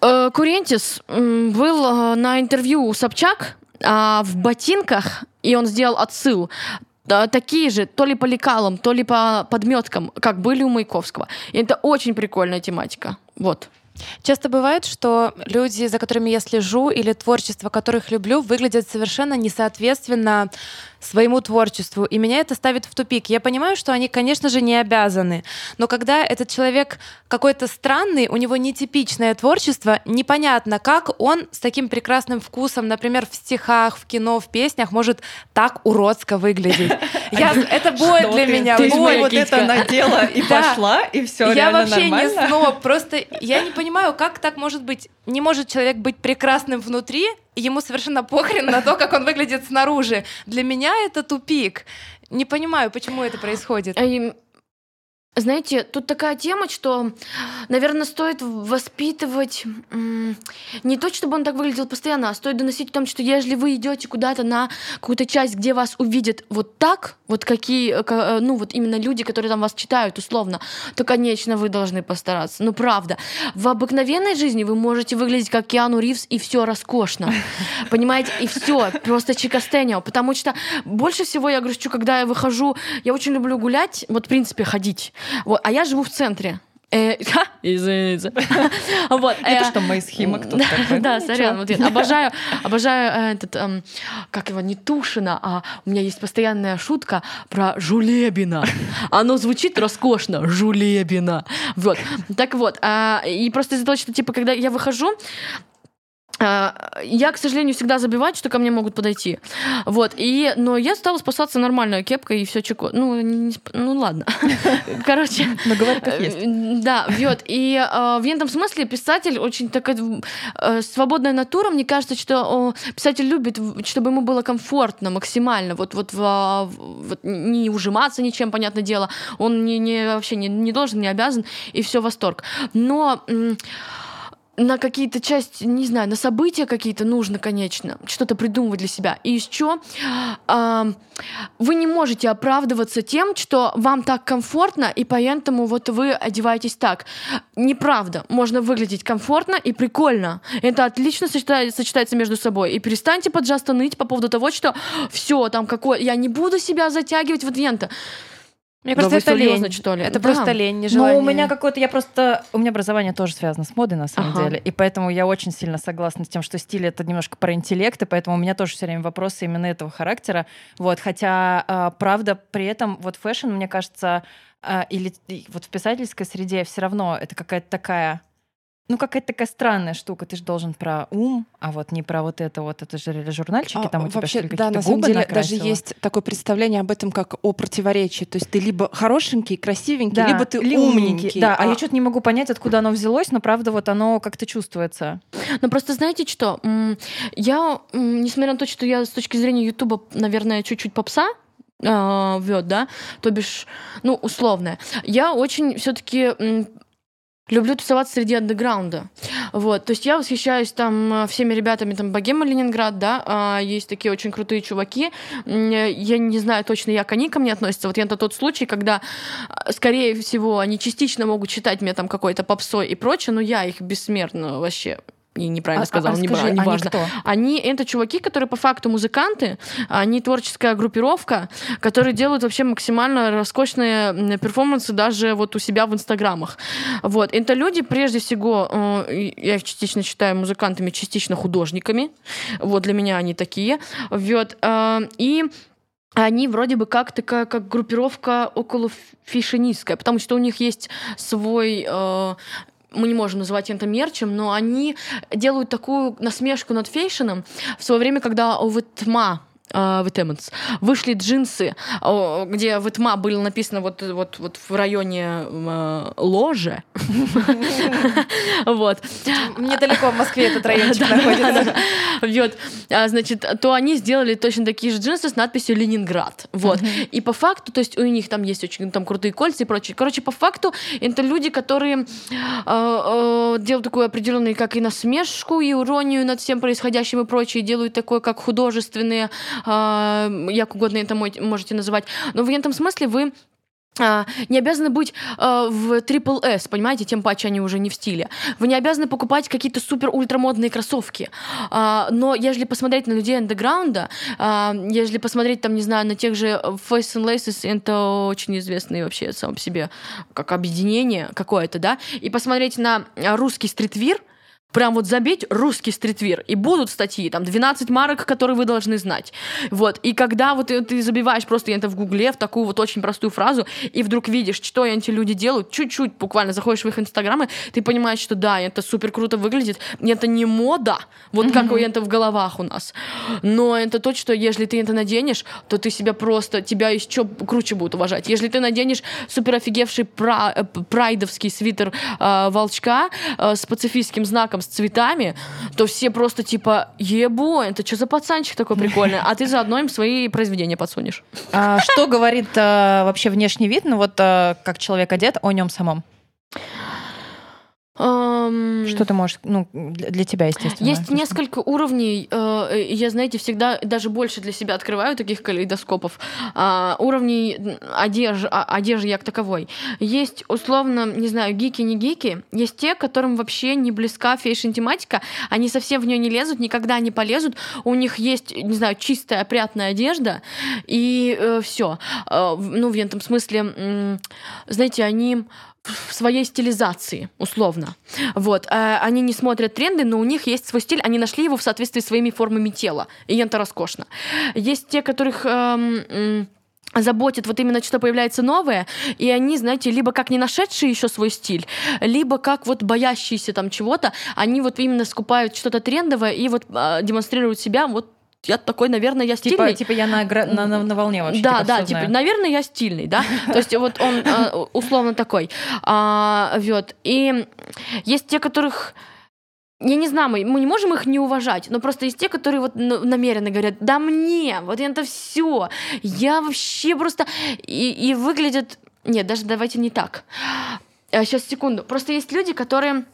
э, Курентис был э, на интервью у Собчак, а, в ботинках, и он сделал отсыл такие же, то ли по лекалам, то ли по подметкам, как были у Маяковского. И это очень прикольная тематика. Вот. Часто бывает, что люди, за которыми я слежу, или творчество, которых люблю, выглядят совершенно несоответственно своему творчеству. И меня это ставит в тупик. Я понимаю, что они, конечно же, не обязаны. Но когда этот человек какой-то странный, у него нетипичное творчество, непонятно, как он с таким прекрасным вкусом, например, в стихах, в кино, в песнях, может так уродско выглядеть. Я, это боль для меня. Ты боль. вот это надела и пошла, и все Я вообще не сноб. Просто я не понимаю, как так может быть. Не может человек быть прекрасным внутри, ему совершенно похрен на то, как он выглядит снаружи. Для меня это тупик. Не понимаю, почему это происходит. Знаете, тут такая тема, что, наверное, стоит воспитывать не то, чтобы он так выглядел постоянно, а стоит доносить о том, что если вы идете куда-то на какую-то часть, где вас увидят вот так, вот какие, э, ну вот именно люди, которые там вас читают условно, то, конечно, вы должны постараться. Ну, правда. В обыкновенной жизни вы можете выглядеть как Киану Ривз, и все роскошно. Понимаете? И все, просто чикастенио. Потому что больше всего я грущу, когда я выхожу, я очень люблю гулять, вот, в принципе, ходить. Вот, а я живу в центре. Э, извините. Вот. Это что, Химок тут такой? Да, сорян. Вот обожаю, обожаю э, этот, эм, как его, не Тушина, а у меня есть постоянная шутка про Жулебина. Оно звучит роскошно. Жулебина. Вот. Так вот. А, и просто из-за того, что, типа, когда я выхожу, я, к сожалению, всегда забиваю, что ко мне могут подойти. Вот. И, но я стала спасаться нормальной кепкой и все чеко. Ну, не, ну ладно. Короче. Но говори как есть. Э, да, вот. И э, в этом смысле писатель очень такая э, свободная натура. Мне кажется, что э, писатель любит, чтобы ему было комфортно максимально. Вот, вот, вот не ужиматься ничем, понятное дело. Он не, не, вообще не, не должен, не обязан. И все восторг. Но... На какие-то части, не знаю, на события какие-то нужно, конечно, что-то придумывать для себя. И еще э, вы не можете оправдываться тем, что вам так комфортно, и поэтому вот вы одеваетесь так. Неправда. Можно выглядеть комфортно и прикольно. Это отлично сочетается, сочетается между собой. И перестаньте, пожалуйста, ныть по поводу того, что все там какое... Я не буду себя затягивать в адвента. Мне кажется, это серьезно, лень. что ли? Это да. просто лень, нежелание. Но у меня какое-то, я просто, у меня образование тоже связано с модой, на самом ага. деле, и поэтому я очень сильно согласна с тем, что стиль это немножко про интеллект, и поэтому у меня тоже все время вопросы именно этого характера, вот, хотя, а, правда, при этом вот фэшн, мне кажется, а, или вот в писательской среде все равно это какая-то такая ну, какая-то такая странная штука. Ты же должен про ум, а вот не про вот это вот. Это же журнальчики, а, там у вообще, тебя да, на самом деле накрасила. даже есть такое представление об этом как о противоречии. То есть ты либо хорошенький, красивенький, да, либо ты умненький. Да, а... а я что-то не могу понять, откуда оно взялось, но правда вот оно как-то чувствуется. Но просто знаете что? Я, несмотря на то, что я с точки зрения Ютуба, наверное, чуть-чуть попса, э, вет, да, то бишь, ну, условное. Я очень все-таки люблю тусоваться среди андеграунда. Вот, то есть я восхищаюсь там э, всеми ребятами, там, Богема Ленинград, да, а, есть такие очень крутые чуваки. Я не знаю точно, как они ко мне относятся. Вот я это тот случай, когда, э, скорее всего, они частично могут считать меня там какой-то попсой и прочее, но я их бессмертно вообще и неправильно а, сказала, а, не, скажи, не важно. Они, кто? они это чуваки, которые по факту музыканты, они творческая группировка, которые делают вообще максимально роскошные перформансы даже вот у себя в инстаграмах. Вот. Это люди, прежде всего, э, я их частично считаю музыкантами, частично художниками. Вот для меня они такие. Вот. Э, и они вроде бы как такая, как группировка около фишинистская, потому что у них есть свой э, мы не можем называть это мерчем, но они делают такую насмешку над фейшеном в свое время, когда у Витма Uh, Вышли джинсы, где в Итма было написано вот, вот, вот в районе uh, ложе. Вот. Недалеко в Москве этот райончик находится. Вот. А, значит, то они сделали точно такие же джинсы с надписью Ленинград. Вот. И по факту, то есть у них там есть очень там крутые кольца и прочее. Короче, по факту это люди, которые а, а, делают такую определенную, как и насмешку, и иронию над всем происходящим и прочее, делают такое, как художественные, как угодно это можете называть. Но в этом смысле вы а, не обязаны быть а, в Triple S, понимаете, тем паче они уже не в стиле. Вы не обязаны покупать какие-то супер ультрамодные кроссовки. А, но если посмотреть на людей андеграунда, а, если посмотреть там, не знаю, на тех же Face and Laces, это очень известные вообще сам по себе как объединение какое-то, да, и посмотреть на русский стритвир, прям вот забить русский стритвир, и будут статьи, там, 12 марок, которые вы должны знать. Вот, и когда вот ты, забиваешь просто это в гугле, в такую вот очень простую фразу, и вдруг видишь, что эти люди делают, чуть-чуть буквально заходишь в их инстаграмы, ты понимаешь, что да, это супер круто выглядит, это не мода, вот mm-hmm. как это в головах у нас, но это то, что если ты это наденешь, то ты себя просто, тебя еще круче будут уважать. Если ты наденешь супер офигевший пра- э, прайдовский свитер э, волчка э, с пацифистским знаком, с цветами, то все просто типа, ебо, это что за пацанчик такой прикольный? А ты заодно им свои произведения подсунешь. А что говорит а, вообще внешний вид, ну вот а, как человек одет о нем самом? Um, что ты можешь, ну, для тебя, естественно. Есть несколько уровней. Э, я, знаете, всегда даже больше для себя открываю таких калейдоскопов. Э, уровней одежды, одежды як таковой. Есть, условно, не знаю, гики, не гики. Есть те, которым вообще не близка фейшн-тематика. Они совсем в нее не лезут, никогда не полезут. У них есть, не знаю, чистая, опрятная одежда. И э, все. Э, ну, в этом смысле, э, знаете, они в своей стилизации, условно. Вот. Э, они не смотрят тренды, но у них есть свой стиль, они нашли его в соответствии с своими формами тела, и это роскошно. Есть те, которых эм, заботит вот именно что появляется новое, и они, знаете, либо как не нашедшие еще свой стиль, либо как вот боящиеся там чего-то, они вот именно скупают что-то трендовое и вот э, демонстрируют себя вот я такой, наверное, я стильный. Типа, типа я на, на, на, на волне вообще. Да, типа, да, типа, знаю. наверное, я стильный, да. То есть вот он э, условно такой. А, вот. И есть те, которых я не знаю, мы, мы не можем их не уважать, но просто есть те, которые вот намеренно говорят, да мне, вот это все, я вообще просто... И, и выглядят... Нет, даже давайте не так. Сейчас, секунду. Просто есть люди, которые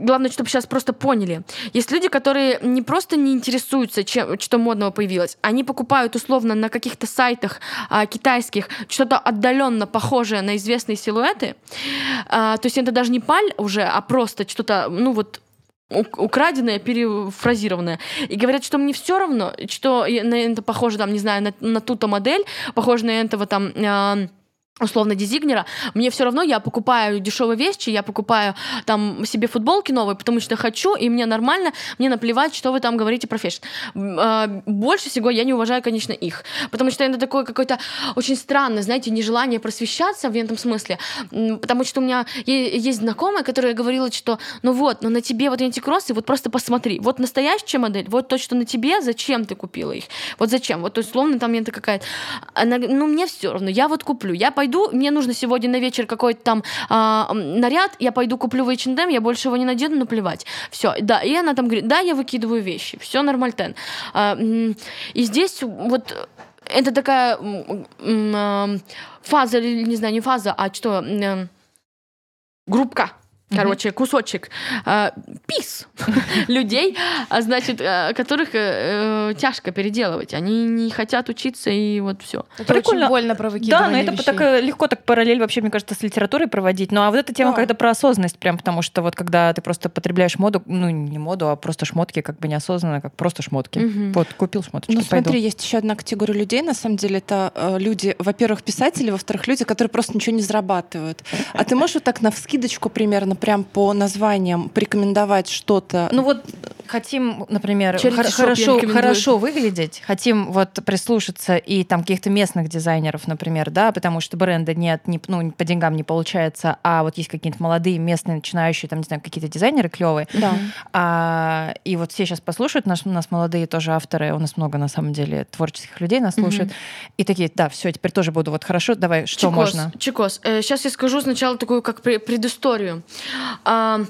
главное, чтобы сейчас просто поняли. Есть люди, которые не просто не интересуются, чем, что модного появилось, они покупают условно на каких-то сайтах а, китайских что-то отдаленно похожее на известные силуэты. А, то есть это даже не паль уже, а просто что-то, ну вот украденное, перефразированное. И говорят, что мне все равно, что на это похоже, там, не знаю, на, на ту-то модель, похоже на этого там... А, условно дизайнера, мне все равно, я покупаю дешевые вещи, я покупаю там себе футболки новые, потому что хочу, и мне нормально, мне наплевать, что вы там говорите про фэшн. А, больше всего я не уважаю, конечно, их, потому что это такое какое-то очень странное, знаете, нежелание просвещаться в этом смысле, потому что у меня есть знакомая, которая говорила, что ну вот, ну на тебе вот эти кроссы, вот просто посмотри, вот настоящая модель, вот то, что на тебе, зачем ты купила их, вот зачем, вот условно там это какая-то, ну мне все равно, я вот куплю, я пойду пойду, мне нужно сегодня на вечер какой-то там а, наряд, я пойду куплю в H&M, я больше его не надену, наплевать. Все, да, и она там говорит, да, я выкидываю вещи, все нормально. А, и здесь вот это такая фаза, не знаю, не фаза, а что, группка короче, кусочек э, пис людей, а значит, э, которых э, э, тяжко переделывать. Они не хотят учиться, и вот все. Это Прикольно. очень больно про Да, но это вещей. так, легко так параллель вообще, мне кажется, с литературой проводить. Ну, а вот эта тема да. когда про осознанность, прям потому что вот когда ты просто потребляешь моду, ну, не моду, а просто шмотки, как бы неосознанно, как просто шмотки. Угу. Вот, купил шмоточки, Ну, пойду. смотри, есть еще одна категория людей, на самом деле, это э, люди, во-первых, писатели, во-вторых, люди, которые просто ничего не зарабатывают. А ты можешь вот так на вскидочку примерно прям по названиям порекомендовать что-то? Ну вот хотим, например, хор- хорошо, хорошо выглядеть, хотим вот прислушаться и там каких-то местных дизайнеров, например, да, потому что бренда нет, не, ну, по деньгам не получается, а вот есть какие-то молодые местные начинающие, там, не знаю, какие-то дизайнеры клевые. Да. А, и вот все сейчас послушают, наш, у нас молодые тоже авторы, у нас много, на самом деле, творческих людей нас слушают, угу. и такие, да, все, теперь тоже буду вот хорошо, давай, что Чикос, можно? Чикос, э, сейчас я скажу сначала такую как предысторию. А,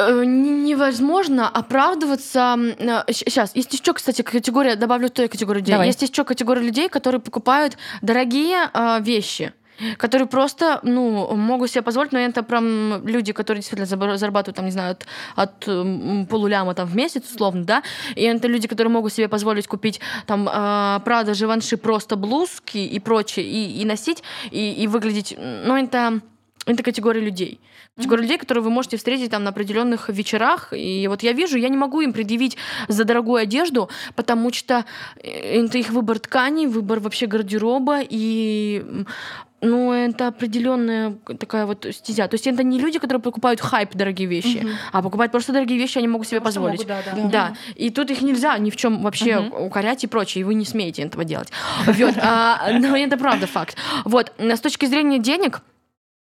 Э, невозможно оправдываться. Сейчас, э, есть еще, кстати, категория, добавлю той категории людей. Давай. Есть еще категория людей, которые покупают дорогие э, вещи которые просто, ну, могут себе позволить, но это прям люди, которые действительно зарабатывают, там, не знаю, от, от полуляма там в месяц, условно, да, и это люди, которые могут себе позволить купить там э, Прада, Живанши, просто блузки и прочее, и, и носить, и, и выглядеть, ну, это, это категория людей. Категория людей, которые вы можете встретить там на определенных вечерах. И вот я вижу, я не могу им предъявить за дорогую одежду, потому что э, это их выбор тканей, выбор вообще гардероба, и ну, это определенная такая вот стезя. То есть это не люди, которые покупают хайп дорогие вещи, а покупают просто дорогие вещи, они могут себе позволить. могут, да, да. Да, и тут их нельзя ни в чем вообще укорять и прочее, и вы не смеете этого делать. Вот, а, но это правда факт. Вот, с точки зрения денег,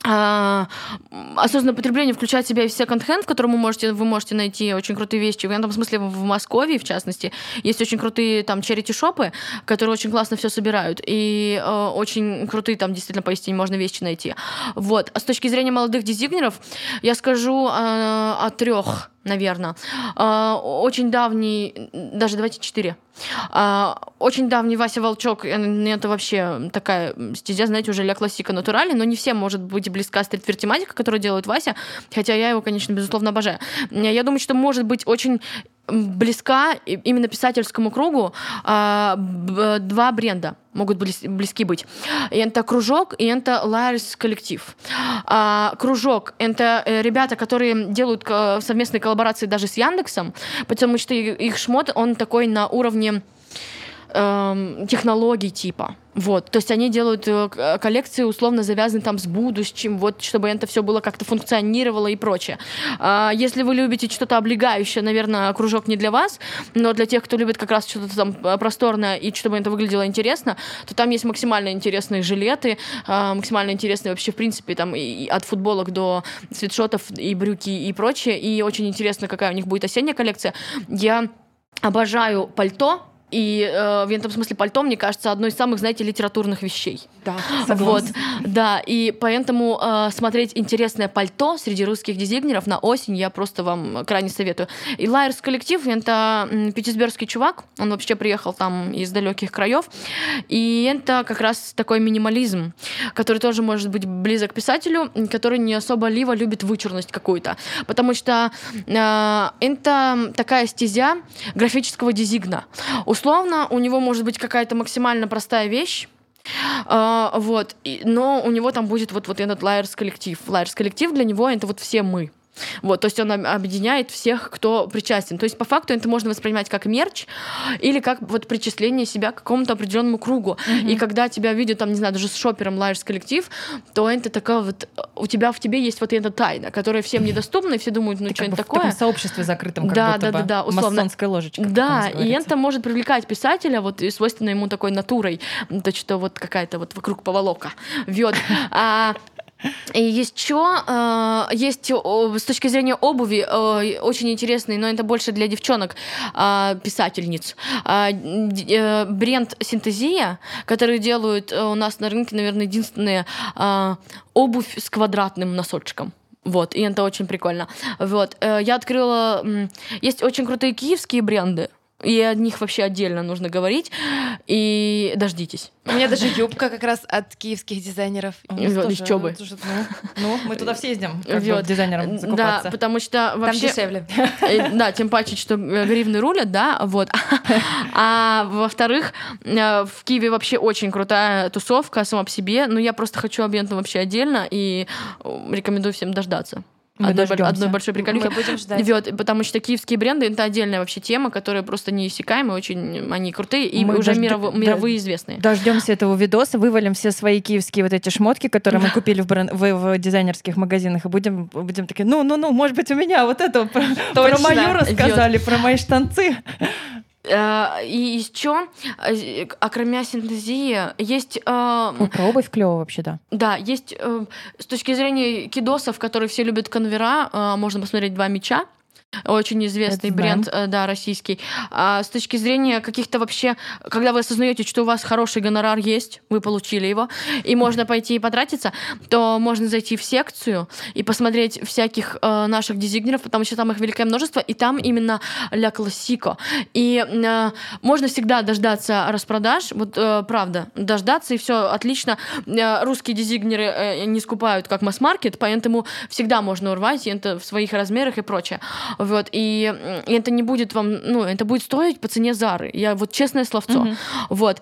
а, осознанное потребление включает в себя и секонд-хенд, в котором вы можете, вы можете найти очень крутые вещи. В этом смысле в Москве, в частности, есть очень крутые там черити-шопы, которые очень классно все собирают. И э, очень крутые там действительно поистине можно вещи найти. Вот. А с точки зрения молодых дизайнеров, я скажу э, о трех наверное. Очень давний, даже давайте четыре. А, Очень давний Вася Волчок, э, это вообще такая стезя, знаете, уже ля классика натуральная, но не всем может быть близка стритвир тематика, которую делает Вася, хотя я его, конечно, безусловно обожаю. Я думаю, что может быть очень близка именно писательскому кругу а, два бренда могут близ- близки быть. Это кружок, и это Liars коллектив. А, кружок — это э, ребята, которые делают ко- совместные коллаборации даже с Яндексом, потому что их шмот, он такой на уровне эм, технологий типа. Вот, то есть они делают э, к- коллекции условно завязаны там с будущим, вот, чтобы это все было как-то функционировало и прочее. А, если вы любите что-то облегающее, наверное, кружок не для вас, но для тех, кто любит как раз что-то там э, просторное и чтобы это выглядело интересно, то там есть максимально интересные жилеты, максимально интересные вообще, в принципе, там и от футболок до свитшотов и брюки и прочее. И очень интересно, какая у них будет осенняя коллекция. Я обожаю пальто, и э, в этом смысле пальто, мне кажется, одной из самых, знаете, литературных вещей. Да, Вот, да, и поэтому э, смотреть интересное пальто среди русских дизайнеров на осень я просто вам крайне советую. И Лайерс коллектив это м, питтсбергский чувак, он вообще приехал там из далеких краев, и это как раз такой минимализм, который тоже может быть близок к писателю, который не особо либо любит вычурность какую-то, потому что э, это такая стезя графического дизигна. Условно, у него может быть какая-то максимально простая вещь, а, вот, и- но у него там будет вот, вот этот Liars коллектив. Liars коллектив для него это вот все мы. Вот, то есть он об- объединяет всех, кто причастен. То есть по факту это можно воспринимать как мерч или как вот причисление себя к какому-то определенному кругу. И когда тебя видят там, не знаю, даже с шопером Liars коллектив, то это такая вот у тебя в тебе есть вот эта тайна, которая всем недоступна, и все думают, ну что это бы в такое. таком сообществе закрытом, как Да, будто да, бы. да, да, условно. Масонская ложечка. как Да, и это может привлекать писателя, вот и свойственно ему такой натурой, то что вот какая-то вот вокруг поволока. Вот. А, и еще есть о, с точки зрения обуви э, очень интересный, но это больше для девчонок а, писательниц. Д- э, Бренд Синтезия, который делают э, у нас на рынке, наверное, единственная а, обувь с квадратным носочком. Вот, и это очень прикольно. Вот, э, я открыла... м, Есть очень крутые киевские бренды, и о них вообще отдельно нужно говорить. И дождитесь. У меня даже юбка как раз от киевских дизайнеров. Еще бы. Ну, ну, мы туда все ездим, как дизайнером Да, закупаться. потому что Там вообще... дешевле. Э, Да, тем паче, что э, гривны рулят, да, вот. А во-вторых, э, в Киеве вообще очень крутая тусовка сама по себе, но я просто хочу об этом вообще отдельно и рекомендую всем дождаться. Мы одной, дождёмся. одной большой приколюхи. Мы будем ждать. Вот, потому что киевские бренды это отдельная вообще тема, которая просто неиссякаемая, очень они крутые и Мы уже мирово- да. мировые известные. Дождемся этого видоса, вывалим все свои киевские вот эти шмотки, которые мы купили в, брен- в, в дизайнерских магазинах, и будем, будем такие, ну-ну-ну, может быть, у меня вот это про, про мою рассказали, про мои штанцы. Э, И еще, окромя синтезии, есть э, Ой, про обувь клево вообще, да. Да, есть э, с точки зрения кидосов, которые все любят конвера, э, можно посмотреть два меча. Очень известный Это бренд, э, да, российский. А с точки зрения каких-то вообще, когда вы осознаете, что у вас хороший гонорар есть, вы получили его, и можно пойти и потратиться, то можно зайти в секцию и посмотреть всяких э, наших дизайнеров, потому что там их великое множество, и там именно ля классико. И э, можно всегда дождаться распродаж, вот э, правда, дождаться, и все отлично. Э, русские дизайнеры э, не скупают как масс-маркет, поэтому всегда можно урвать, и это в своих размерах и прочее. Вот, и, это не будет вам, ну, это будет стоить по цене Зары. Я вот честное словцо. Мгм. Вот.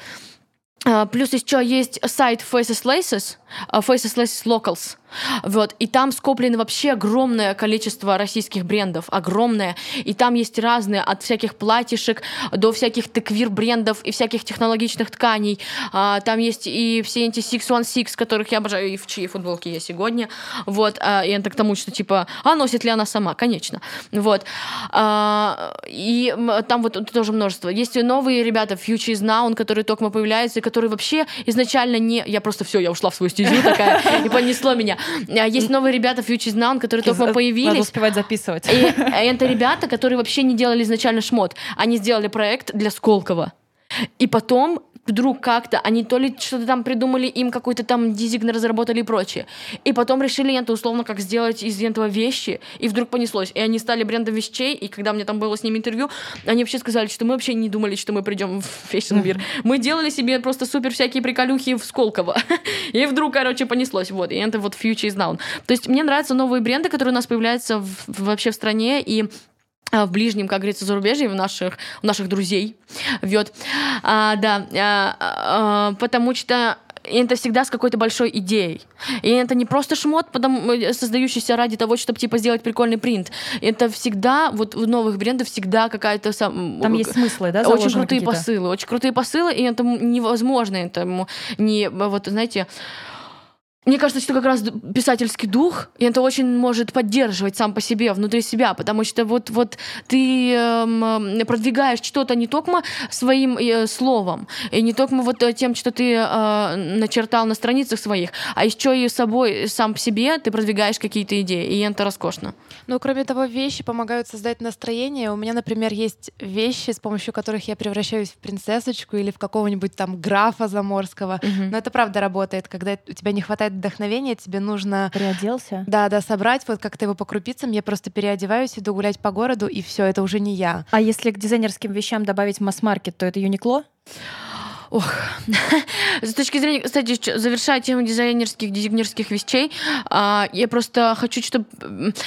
А, Плюс еще есть сайт Faces Laces, а, Faces Laces Locals. Вот, и там скоплено вообще огромное количество российских брендов, огромное. И там есть разные, от всяких платьишек до всяких теквир-брендов и всяких технологичных тканей. А, Там есть и все эти 616, которых я обожаю, и в чьей футболке я сегодня. Вот, а, и это к тому, что типа, а носит ли она сама? Конечно. Вот. А, И там вот тоже множество. Есть и новые ребята, Future is Now, которые только появляются, и которые вообще изначально не... Я просто все, я ушла в свою стезю такая, и понесло меня. А Есть новые ребята, Future Now, которые только Надо появились. успевать записывать. И это ребята, которые вообще не делали изначально шмот. Они сделали проект для Сколково. И потом вдруг как-то они то ли что-то там придумали, им какой-то там дизайн разработали и прочее. И потом решили это условно как сделать из этого вещи, и вдруг понеслось. И они стали брендом вещей, и когда мне там было с ними интервью, они вообще сказали, что мы вообще не думали, что мы придем в фэшн-мир. Мы делали себе просто супер всякие приколюхи в Сколково. И вдруг, короче, понеслось. Вот, и это вот Future is Now. То есть мне нравятся новые бренды, которые у нас появляются в- вообще в стране, и в ближнем, как говорится, зарубежье, у наших, у наших друзей. Вот. А, да, а, а, потому что это всегда с какой-то большой идеей. И это не просто шмот, потому, э, создающийся ради того, чтобы типа сделать прикольный принт. Это всегда, вот в новых брендах всегда какая-то... сам- Там есть смыслы, да, очень крутые посылы, очень крутые посылы, и это невозможно, это не, вот знаете, мне кажется, что как раз писательский дух, и это очень может поддерживать сам по себе, внутри себя, потому что вот, вот ты эм, э, продвигаешь что-то не только своим э, словом, и не только вот э, тем, что ты э, начертал на страницах своих, а еще и собой, сам по себе ты продвигаешь какие-то идеи, и это роскошно. Ну, кроме того, вещи помогают создать настроение. У меня, например, есть вещи, с помощью которых я превращаюсь в принцессочку или в какого-нибудь там графа заморского. Но это правда работает, когда у тебя не хватает вдохновения, тебе нужно Приоделся? да, да, собрать, вот как-то его по крупицам, я просто переодеваюсь, иду гулять по городу, и все, это уже не я. А если к дизайнерским вещам добавить масс-маркет, то это Юникло? Ох, с точки зрения, кстати, завершая тему дизайнерских, дизайнерских вещей, а, я просто хочу, чтобы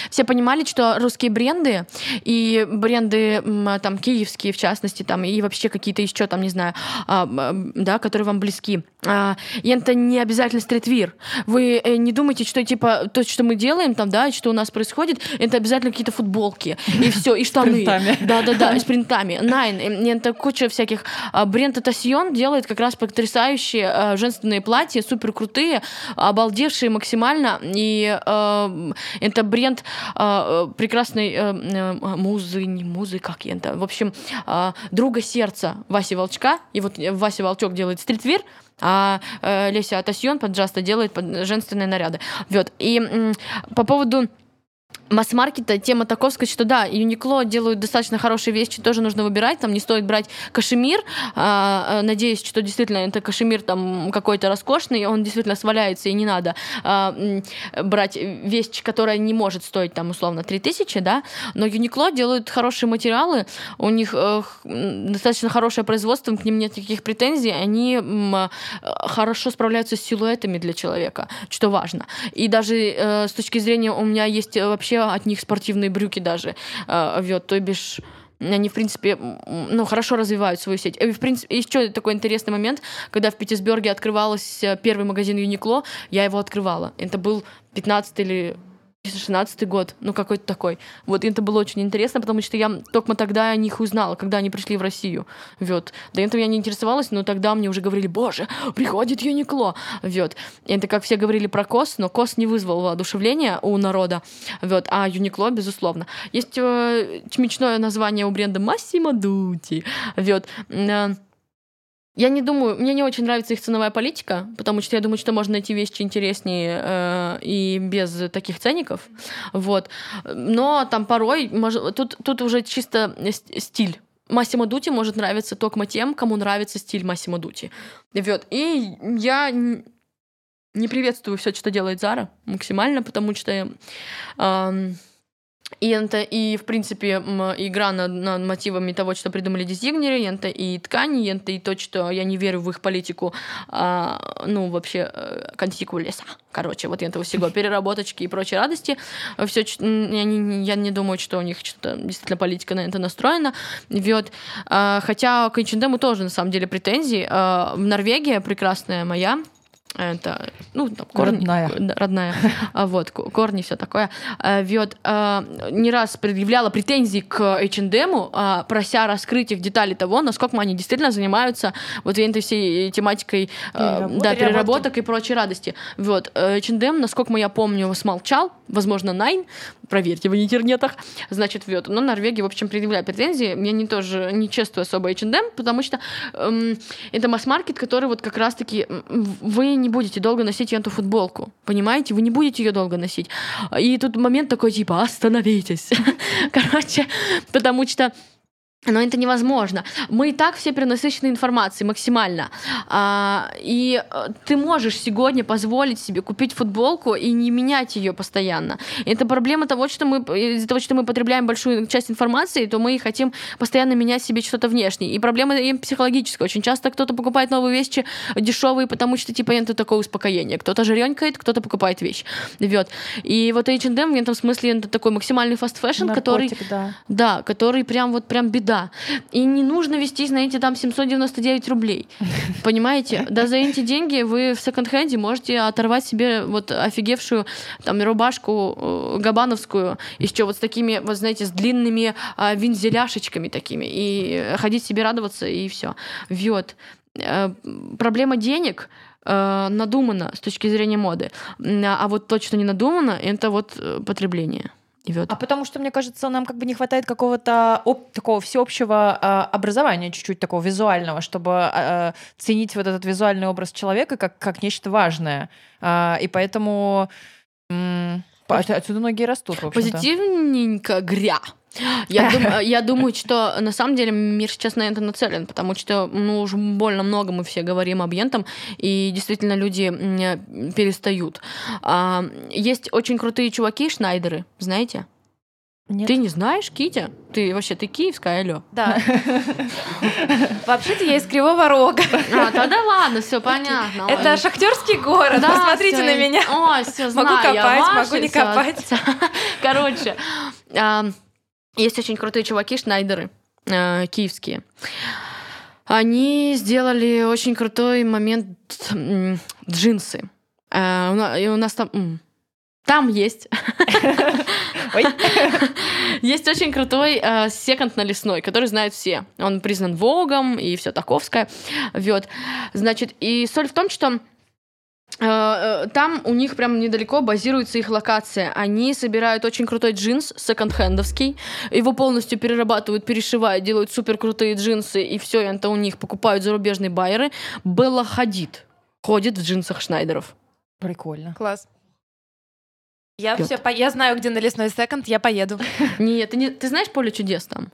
все понимали, что русские бренды и бренды там киевские, в частности, там и вообще какие-то еще там, не знаю, а, да, которые вам близки, а, и это не обязательно стритвир. Вы э, не думайте, что типа то, что мы делаем там, да, что у нас происходит, это обязательно какие-то футболки и все, и штаны. Да, да, да, с принтами. Найн, это куча всяких. Бренд Татасьон делает как раз потрясающие а, женственные платья, супер крутые, обалдевшие максимально. И э, это бренд а, э, прекрасной э, э, музы, не музы, как это, в общем, а, друга сердца Васи Волчка. И вот Вася Волчок делает стритвир, а э, Леся Атасьон под Джаста делает женственные наряды. Вот. И м, по поводу масс-маркета тема таковская, что да, Юникло делают достаточно хорошие вещи, тоже нужно выбирать, там не стоит брать кашемир, а, а, надеюсь, что действительно это кашемир там какой-то роскошный, он действительно сваляется и не надо а, брать вещь, которая не может стоить там условно 3000, да, но Юникло делают хорошие материалы, у них э, достаточно хорошее производство, к ним нет никаких претензий, они э, хорошо справляются с силуэтами для человека, что важно. И даже э, с точки зрения, у меня есть э, вообще от них спортивные брюки даже, э, вот, то бишь они, в принципе, ну, хорошо развивают свою сеть. И, в принципе, еще такой интересный момент, когда в Питтсбурге открывался первый магазин Юникло, я его открывала. Это был 15 или 16 год, ну какой-то такой. Вот, и это было очень интересно, потому что я только тогда о них узнала, когда они пришли в Россию. Вот. До этого я не интересовалась, но тогда мне уже говорили, боже, приходит Юникло. Вот. И это как все говорили про КОС, но КОС не вызвал воодушевления у народа. Вот. А Юникло, безусловно. Есть э, чмечное название у бренда Массимо Дути. Вот. Э, Я не думаю, мне не очень нравится их ценовая политика, потому что я думаю, что можно найти вещи интереснее э, и без таких ценников. Вот. Но там порой, может, тут, тут уже чисто стиль. Массимо Дути может нравиться только тем, кому нравится стиль Массимо Дути. Вот. И я не приветствую все, что делает Зара максимально, потому что эм, и это, и, в принципе, игра над, над мотивами того, что придумали дизайнеры, это и ткани, это и то, что я не верю в их политику, а, ну, вообще, э, контику леса. Короче, вот этого всего, переработочки и прочие радости. Все, я не, я не думаю, что у них что-то действительно политика на это настроена. Вот. А, Хотя к H&M тоже, на самом деле, претензии. А, В Норвегии прекрасная моя, это, ну, там, корни, Родная. родная, А, вот, ко- корни, все такое. А, Вот, а, не раз предъявляла претензии к H&M, прося раскрыть их детали того, насколько они действительно занимаются вот этой всей тематикой а, Переработ- да, переработок и прочей радости. Вот, H&M, насколько я помню, смолчал, возможно, Найн, проверьте в интернетах, значит, вот, но Норвегия, в общем, предъявляет претензии, я не тоже не чествую особо H&M, потому что эм, это масс-маркет, который вот как раз-таки вы не будете долго носить эту футболку, понимаете? Вы не будете ее долго носить. И тут момент такой, типа, остановитесь. Короче, потому что но это невозможно. Мы и так все перенасыщены информацией максимально. А, и э, ты можешь сегодня позволить себе купить футболку и не менять ее постоянно. И это проблема того, что мы из-за того, что мы потребляем большую часть информации, то мы хотим постоянно менять себе что-то внешнее. И проблема и психологическая. Очень часто кто-то покупает новые вещи дешевые, потому что типа это такое успокоение. Кто-то жрёнькает, кто-то покупает вещь. Вот. И вот H&M в этом смысле это такой максимальный fast fashion, который Наркотик, да. да, который прям вот прям беда. И не нужно вестись на эти там 799 рублей. Понимаете? Да за эти деньги вы в секонд-хенде можете оторвать себе вот офигевшую там рубашку э, габановскую, еще вот с такими, вот знаете, с длинными а, вензеляшечками такими. И ходить себе радоваться, и все. Вот. Э, Проблема денег э, надумана с точки зрения моды. А вот то, что не надумано, это вот потребление. И вот. А потому что, мне кажется, нам как бы не хватает какого-то оп- такого всеобщего а, образования, чуть-чуть такого визуального, чтобы а, ценить вот этот визуальный образ человека как, как нечто важное. А, и поэтому м, по- отсюда многие растут, в общем-то. Позитивненько гря. Я, дум- я думаю, что на самом деле мир сейчас на это нацелен, потому что ну, уж больно много мы все говорим об ентом, и действительно люди м, перестают. А, есть очень крутые чуваки, Шнайдеры, знаете? Нет. Ты не знаешь, Китя? Ты вообще, ты киевская, алло. Да. Вообще-то я из Кривого Рога. А, тогда ладно, все понятно. Это шахтерский город. Да, Посмотрите на меня. Ой, все знаю. Могу копать, могу не копать. Короче, а, есть очень крутые чуваки, Шнайдеры, а, киевские. Они сделали очень крутой момент м, джинсы. У на- и у нас там... Там есть. Есть очень крутой э, секонд на лесной, который знают все. Он признан Вогом и все таковское. Вот. Значит, и соль в том, что э, э, там у них прям недалеко базируется их локация. Они собирают очень крутой джинс, секонд-хендовский, его полностью перерабатывают, перешивают, делают супер крутые джинсы, и все это у них покупают зарубежные байеры. Белла Хадид ходит в джинсах Шнайдеров. Прикольно. Класс. Я все, я знаю, где на лесной секонд, я поеду. Нет, ты, не, ты знаешь поле чудес там?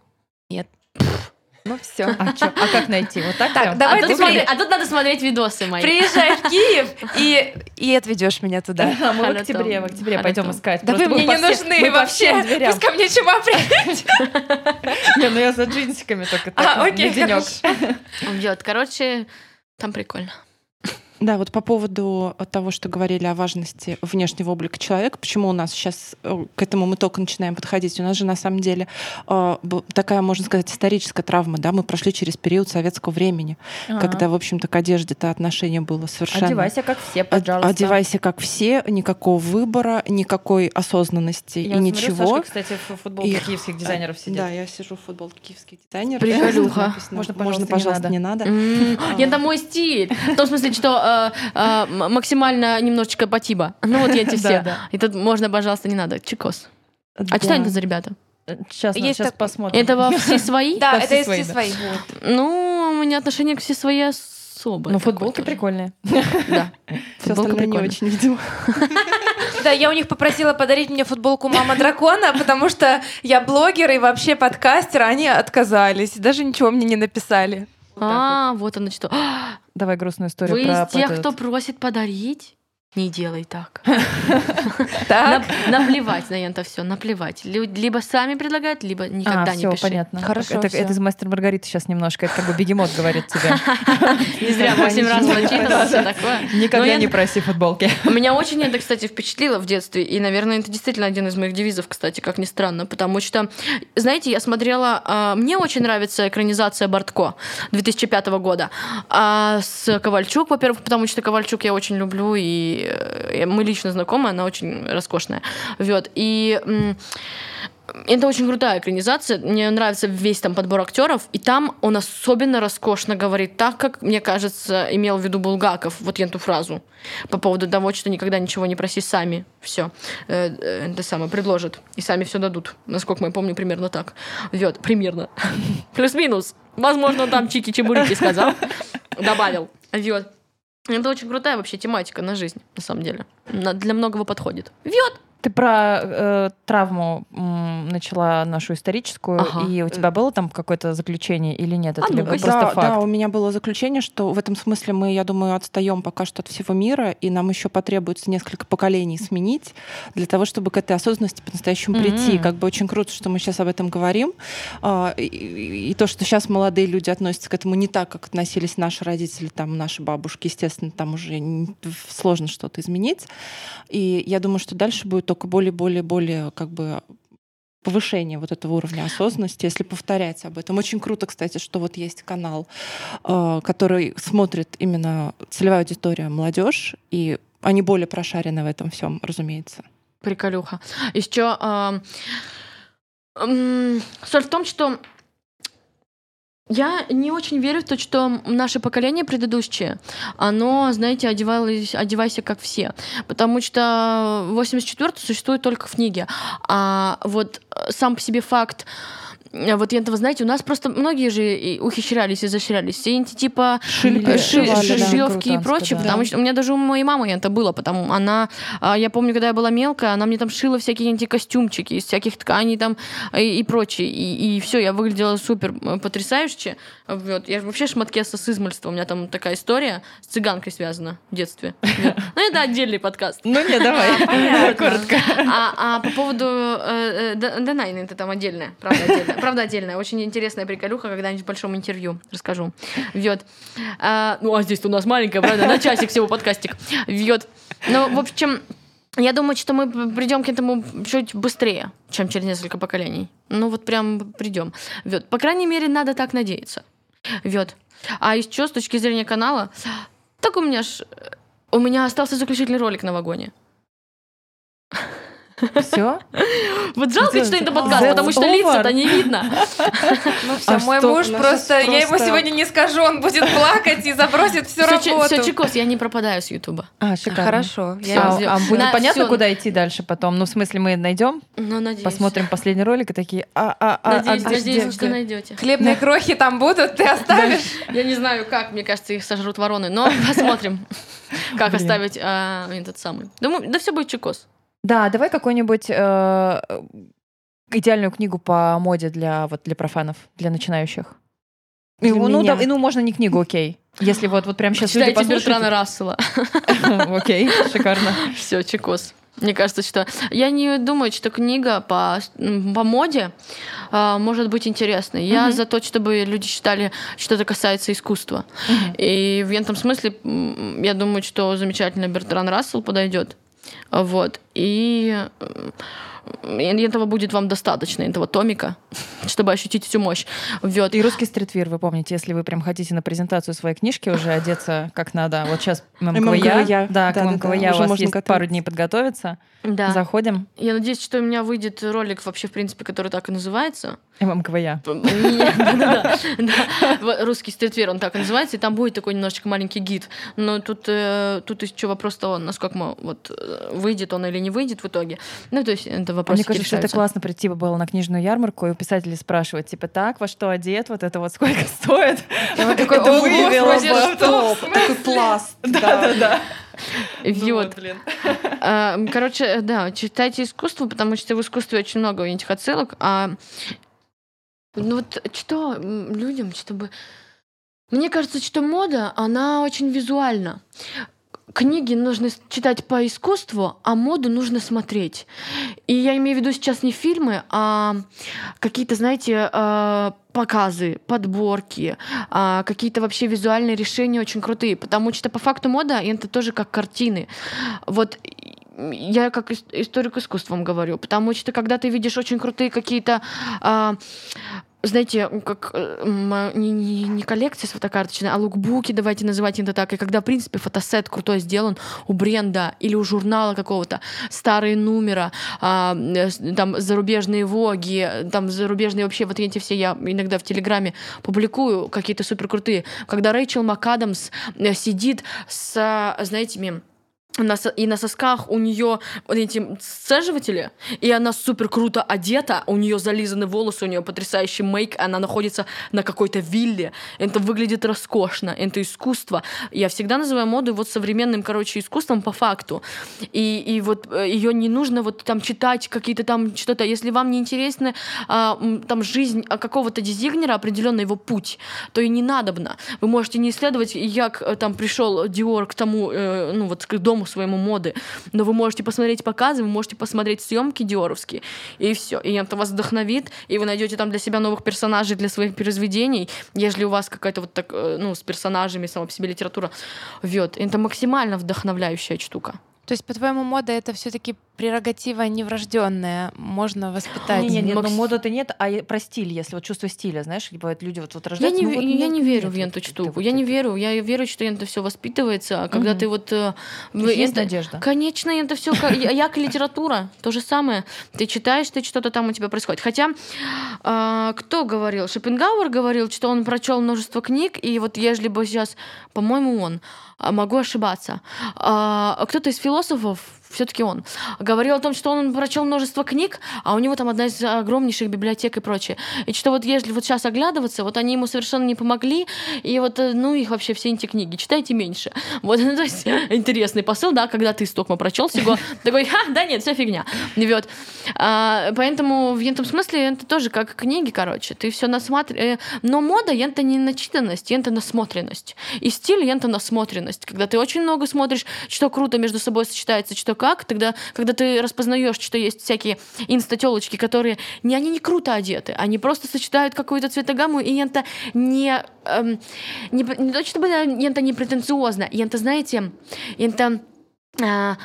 Ну все. А, чё? А как найти? Вот так, Так, прям? давай а, тут смотри- а тут надо смотреть видосы мои. Приезжай в Киев и, и отведешь меня туда. А мы в октябре, в октябре пойдем искать. Да вы мне не нужны вообще. Пусть ко мне чума приедет. Не, ну я за джинсиками только так, А, окей, короче, там прикольно. Да, вот по поводу того, что говорили о важности внешнего облика человека, почему у нас сейчас э, к этому мы только начинаем подходить. У нас же на самом деле э, такая, можно сказать, историческая травма, да, мы прошли через период советского времени, Ага. когда, в общем-то, к одежде-то отношение было совершенно... Одевайся как все, пожалуйста. Одевайся как все, никакого выбора, никакой осознанности Я и вот смотрю, ничего. Сашка, кстати, в футболке И- киевских дизайнеров сидит. Да, я сижу в футболке киевских дизайнеров. Приколюха. Можно, Можно, пожалуйста, не пожалуйста, надо». не надо. М, Это мой стиль. В том смысле, что э, э, максимально немножечко потиба. Ну вот эти все. И тут можно, пожалуйста, не надо. Чикос. А что это за ребята? Сейчас, Есть сейчас так- посмотрим. Это во все свои? Да, это все из все свои. Ну, у меня отношение к все свои особое. Ну, футболки прикольные. Да. Все остальное не очень, видимо. Да, я у них попросила подарить мне футболку «Мама дракона», потому что я блогер и вообще подкастер, а они отказались. Даже ничего мне не написали. А, вот оно что. Давай грустную историю Вы про из тех, кто просит подарить? Не делай так. Так, Нап- Наплевать на это все, наплевать. Либо сами предлагают, либо никогда а, не все, пиши. понятно. Хорошо, это, из мастер Маргариты сейчас немножко. Это как бы бегемот говорит тебе. Не зря восемь раз прочитала, все такое. Никогда я- не проси футболки. Меня очень это, кстати, впечатлило в детстве. И, наверное, это действительно один из моих девизов, кстати, как ни странно. Потому что, знаете, я смотрела... а, Мне очень нравится экранизация Бортко 2005 года. А с Ковальчук, во-первых, потому что Ковальчук я очень люблю, и э, мы лично знакомы, она очень роскошная. Вот. И... это очень крутая экранизация. Мне нравится весь там подбор актеров. И там он особенно роскошно говорит так, как, мне кажется, имел в виду Булгаков. Вот эту фразу. По поводу того, что никогда ничего не проси сами. Все. Это самое предложат. И сами все дадут. Насколько я помню, примерно так. Вот. Примерно. Плюс-минус. Возможно, там чики-чебурики сказал. Добавил. Вот. Это очень крутая вообще тематика на жизнь, на самом деле. Для многого подходит. Вьет. Ты про э, травму м, начала нашу историческую, Ага. и у тебя было там какое-то заключение или нет? Это А ну-ка, просто да, факт? да, у меня было заключение, что в этом смысле мы, я думаю, отстаем пока что от всего мира, и нам еще потребуется несколько поколений сменить для того, чтобы к этой осознанности по-настоящему прийти. Мгм. Как бы очень круто, что мы сейчас об этом говорим. А, И, и- то, что сейчас молодые люди относятся к этому не так, как относились наши родители, там, наши бабушки, естественно, там уже сложно что-то изменить. И я думаю, что дальше будет только более, более, более как бы повышение вот этого уровня осознанности, если повторять об этом. Очень круто, кстати, что вот есть канал, э, который смотрит именно целевая аудитория молодежь, и они более прошарены в этом всем, разумеется. Приколюха. Еще ам, м, соль в том, что я не очень верю в то, что наше поколение предыдущее, оно, знаете, одевалось, одевайся как все. Потому что 84 существует только в книге. А вот сам по себе факт э, вот этого, знаете, у нас просто многие же и ухищрялись, изощрялись. Все эти типа Шили, э, ши- да. и прочее, да. потому что у меня даже у моей мамы это было, потому она, а, я помню, когда я была мелкая, она мне там шила всякие эти костюмчики из всяких тканей там и, и прочее, и, все, я выглядела супер э, потрясающе. Вот. Я вообще шматкеса с измальства, у меня там такая история с цыганкой связана в детстве. Ну, это отдельный подкаст. Ну не, давай. Коротко. А, а по поводу э, э, Д- Дэнайн, это там отдельная, правда отдельная. Правда отдельная. Очень интересная приколюха, когда-нибудь в большом интервью расскажу. Вьет. А, ну, а здесь у нас маленькая, правда, на часик всего подкастик. Вьет. Ну, в общем, я думаю, что мы придем к этому чуть быстрее, чем через несколько поколений. Ну, вот прям придем. Вьет. По крайней мере, надо так надеяться. Вьет. А еще с точки зрения канала, так у меня ж... У меня остался заключительный ролик на вагоне. Все? Вот жалко, что это подкаст, потому что лица-то не видно. ну все, А мой муж у нас просто, я ему сегодня не скажу, он будет плакать и забросит всю Все, работу. чекос, я не пропадаю с Ютуба. А, шикарно. Хорошо. А, будет понятно, куда идти дальше потом? Ну, в смысле, мы найдем, Ну, надеюсь. посмотрим последний ролик и такие, а, а, Надеюсь, что найдете. Хлебные крохи там будут, ты оставишь? Я не знаю, как, мне кажется, их сожрут вороны, но посмотрим, как Блин. оставить а, этот самый. Думаю, да все будет чекос. Да, давай какую-нибудь э, идеальную книгу по моде для вот для профанов, для начинающих. Для ну, ну, да, ну, можно не книгу, окей. Если вот, вот прям сейчас люди Читайте Бертрана послушают. Рассела. Окей, шикарно. Все, чекос. Мне кажется, что... Я не думаю, что книга по, по моде а, может быть интересной. Я Мгм. за то, чтобы люди читали, что это касается искусства. И в этом смысле, я думаю, что замечательно Бертран Рассел подойдет. Вот. И м, и этого будет вам достаточно, этого томика, чтобы ощутить всю мощь. Вот. И русский стритвир, вы помните, если вы прям хотите на презентацию своей книжки уже одеться как надо. Вот сейчас МКВЯ, МКВЯ. да, к Да-да-да, МКВЯ у вас можно есть пару дней подготовиться. Да. Заходим. Я надеюсь, что у меня выйдет ролик вообще, в принципе, который так и называется. МКВЯ. Нет, да, да. Вот Русский стритвер, он так и называется, и там будет такой немножечко маленький гид. Но тут, э, тут еще вопрос того, насколько мы, вот, э, выйдет он или не выйдет в итоге. Ну, то есть это какие-то вопросы Мне кажется, что это классно прийти бы было на книжную ярмарку и у писателей спрашивать, типа, так, во что одет, вот это вот сколько стоит. Вот такой, Это «О, вывело господи, бы в что?» топ. Такой пласт. Да-да-да. Ну Вот. А, Короче, да, читайте искусство, потому что в искусстве очень много этих отсылок. А ну вот что людям, чтобы... Мне кажется, что мода, она очень визуальна. Книги нужно читать по искусству, а моду нужно смотреть. И я имею в виду сейчас не фильмы, а какие-то, знаете, э, показы, подборки, а, какие-то вообще визуальные решения очень крутые. Потому что по факту мода это тоже как картины. Вот я как ис- историк искусства вам говорю, потому что когда ты видишь очень крутые какие-то а, знаете, как э, не, не, не коллекции с фотокарточной, а лукбуки, давайте называть это так. И когда, в принципе, фотосет крутой сделан у бренда или у журнала какого-то, старые номера, а, э, там зарубежные воги, там зарубежные вообще, вот эти все я иногда в Телеграме публикую, какие-то супер крутые. Когда Рэйчел МакАдамс э, сидит с, знаете, на и на сосках у нее вот эти сцеживатели, и она супер круто одета, у нее зализаны волосы, у нее потрясающий мейк, она находится на какой-то вилле. Это выглядит роскошно, это искусство. Я всегда называю моду вот современным, короче, искусством по факту. И, и вот ее не нужно вот там читать какие-то там что-то. Если вам не интересна а, там жизнь а, какого-то дизайнера, определенный его путь, то и не надобно. Вы можете не исследовать, як э, там пришел Диор к тому, э, ну вот к дому своему моды, но вы можете посмотреть показы, вы можете посмотреть съемки диоровские, и все. И это вас вдохновит, и вы найдете там для себя новых персонажей для своих произведений, если у вас какая-то вот так, э, ну, с персонажами, сама по себе литература вет. Это максимально вдохновляющая штука. То есть, по-твоему, мода это все-таки прерогатива неврожденная, можно воспитать. Не, не, не, Макс- ну мода-то нет, а про стиль, если вот чувство стиля, знаешь, бывают люди вот, вот Я рождаются, не, ну вот я нет- не верю нет в вот эту этой штуку. вот Я не этой. верю. Я верю, что это все воспитывается. А когда Мгм. ты вот... э, есть это- надежда. Конечно, это все як литература. То же самое. Ты читаешь, ты что-то там у тебя происходит. Хотя, а, кто говорил? Шопенгауэр говорил, что он прочел множество книг, и вот если бы сейчас, по-моему, он, а, могу ошибаться, а, кто-то из философов, все-таки он, говорил о том, что он прочел множество книг, а у него там одна из огромнейших библиотек и прочее. И что вот если вот сейчас оглядываться, вот они ему совершенно не помогли, и вот, э, ну, их вообще все эти книги, читайте меньше. Вот, ну, то есть, интересный посыл, да, когда ты стокма прочел всего, такой, ха, да нет, все фигня. Вот. А, поэтому в этом смысле это тоже как книги, короче, ты все насматриваешь. Но мода, это не начитанность, это насмотренность. И стиль, это насмотренность. Когда ты очень много смотришь, что круто между собой сочетается, что как, тогда, когда ты распознаешь, что есть всякие инстателочки, которые не, они не круто одеты, они просто сочетают какую-то цветогамму, и это не, эм, не, не то, чтобы это не претенциозно, и это, знаете, это а,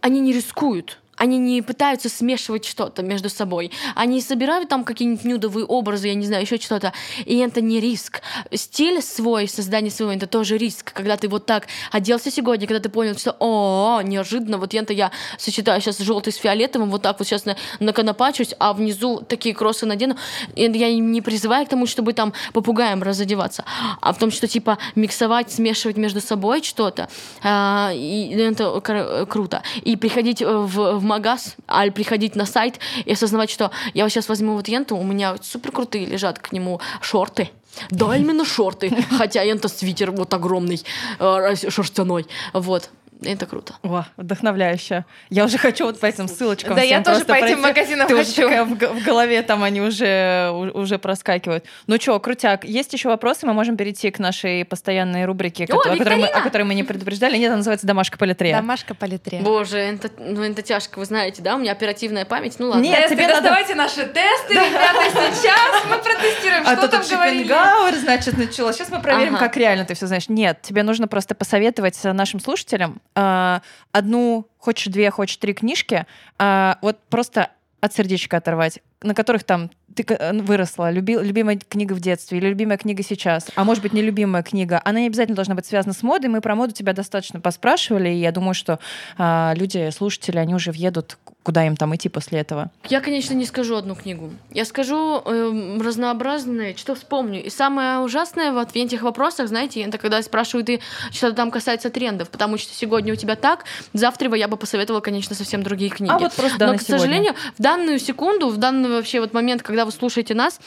они не рискуют. Они не пытаются смешивать что-то между собой. Они собирают там какие-нибудь нюдовые образы, я не знаю, еще что-то. И это не риск. Стиль свой, создание своего, это тоже риск. Когда ты вот так оделся сегодня, когда ты понял, что о, неожиданно, вот это я сочетаю сейчас желтый с фиолетовым, вот так вот сейчас на, наконопачусь, а внизу такие кроссы надену. Я не призываю к тому, чтобы там попугаем разодеваться, а в том, что типа миксовать, смешивать между собой что-то. А, и это кр- круто. И приходить э, в, в магаз, а приходить на сайт и осознавать, что я вот сейчас возьму вот енту, у меня супер крутые лежат к нему шорты. Да, именно шорты. Хотя ента свитер вот огромный, э, шерстяной. Вот. Это круто. О, вдохновляюще. Я уже хочу вот по этим ссылочкам. Да, я тоже по этим пройти. магазинам Ты уже хочу. такая в, в голове там они уже, уже проскакивают. Ну что, крутяк, есть еще вопросы? Мы можем перейти к нашей постоянной рубрике, ко- о, которой мы, о которой мы не предупреждали. Нет, она называется «Домашка по литре». Домашка по литре. Боже, это, ну, это тяжко, вы знаете, да? У меня оперативная память. Ну ладно. Нет, тебе надо... доставайте наши тесты, ребята, сейчас мы протестируем, А что там говорили. Шопенгауэр, значит, началось. Сейчас мы проверим, Ага. как реально ты все знаешь. Нет, тебе нужно просто посоветовать нашим слушателям одну, хочешь две, хочешь три книжки, э, вот просто от сердечка оторвать. На которых там ты э, выросла, люби, любимая книга в детстве или любимая книга сейчас, а может быть нелюбимая книга, она не обязательно должна быть связана с модой. Мы про моду тебя достаточно поспрашивали, и я думаю, что э, люди, слушатели, они уже въедут куда им там идти после этого? Я, конечно, не скажу одну книгу. Я скажу э, разнообразные, что вспомню. И самое ужасное вот в этих вопросах, знаете, это когда спрашивают, и что там касается трендов, потому что сегодня у тебя так, завтра я бы посоветовала, конечно, совсем другие книги. А вот просто Но, к сожалению, в данную секунду, в данный вообще вот момент, когда вы слушаете нас,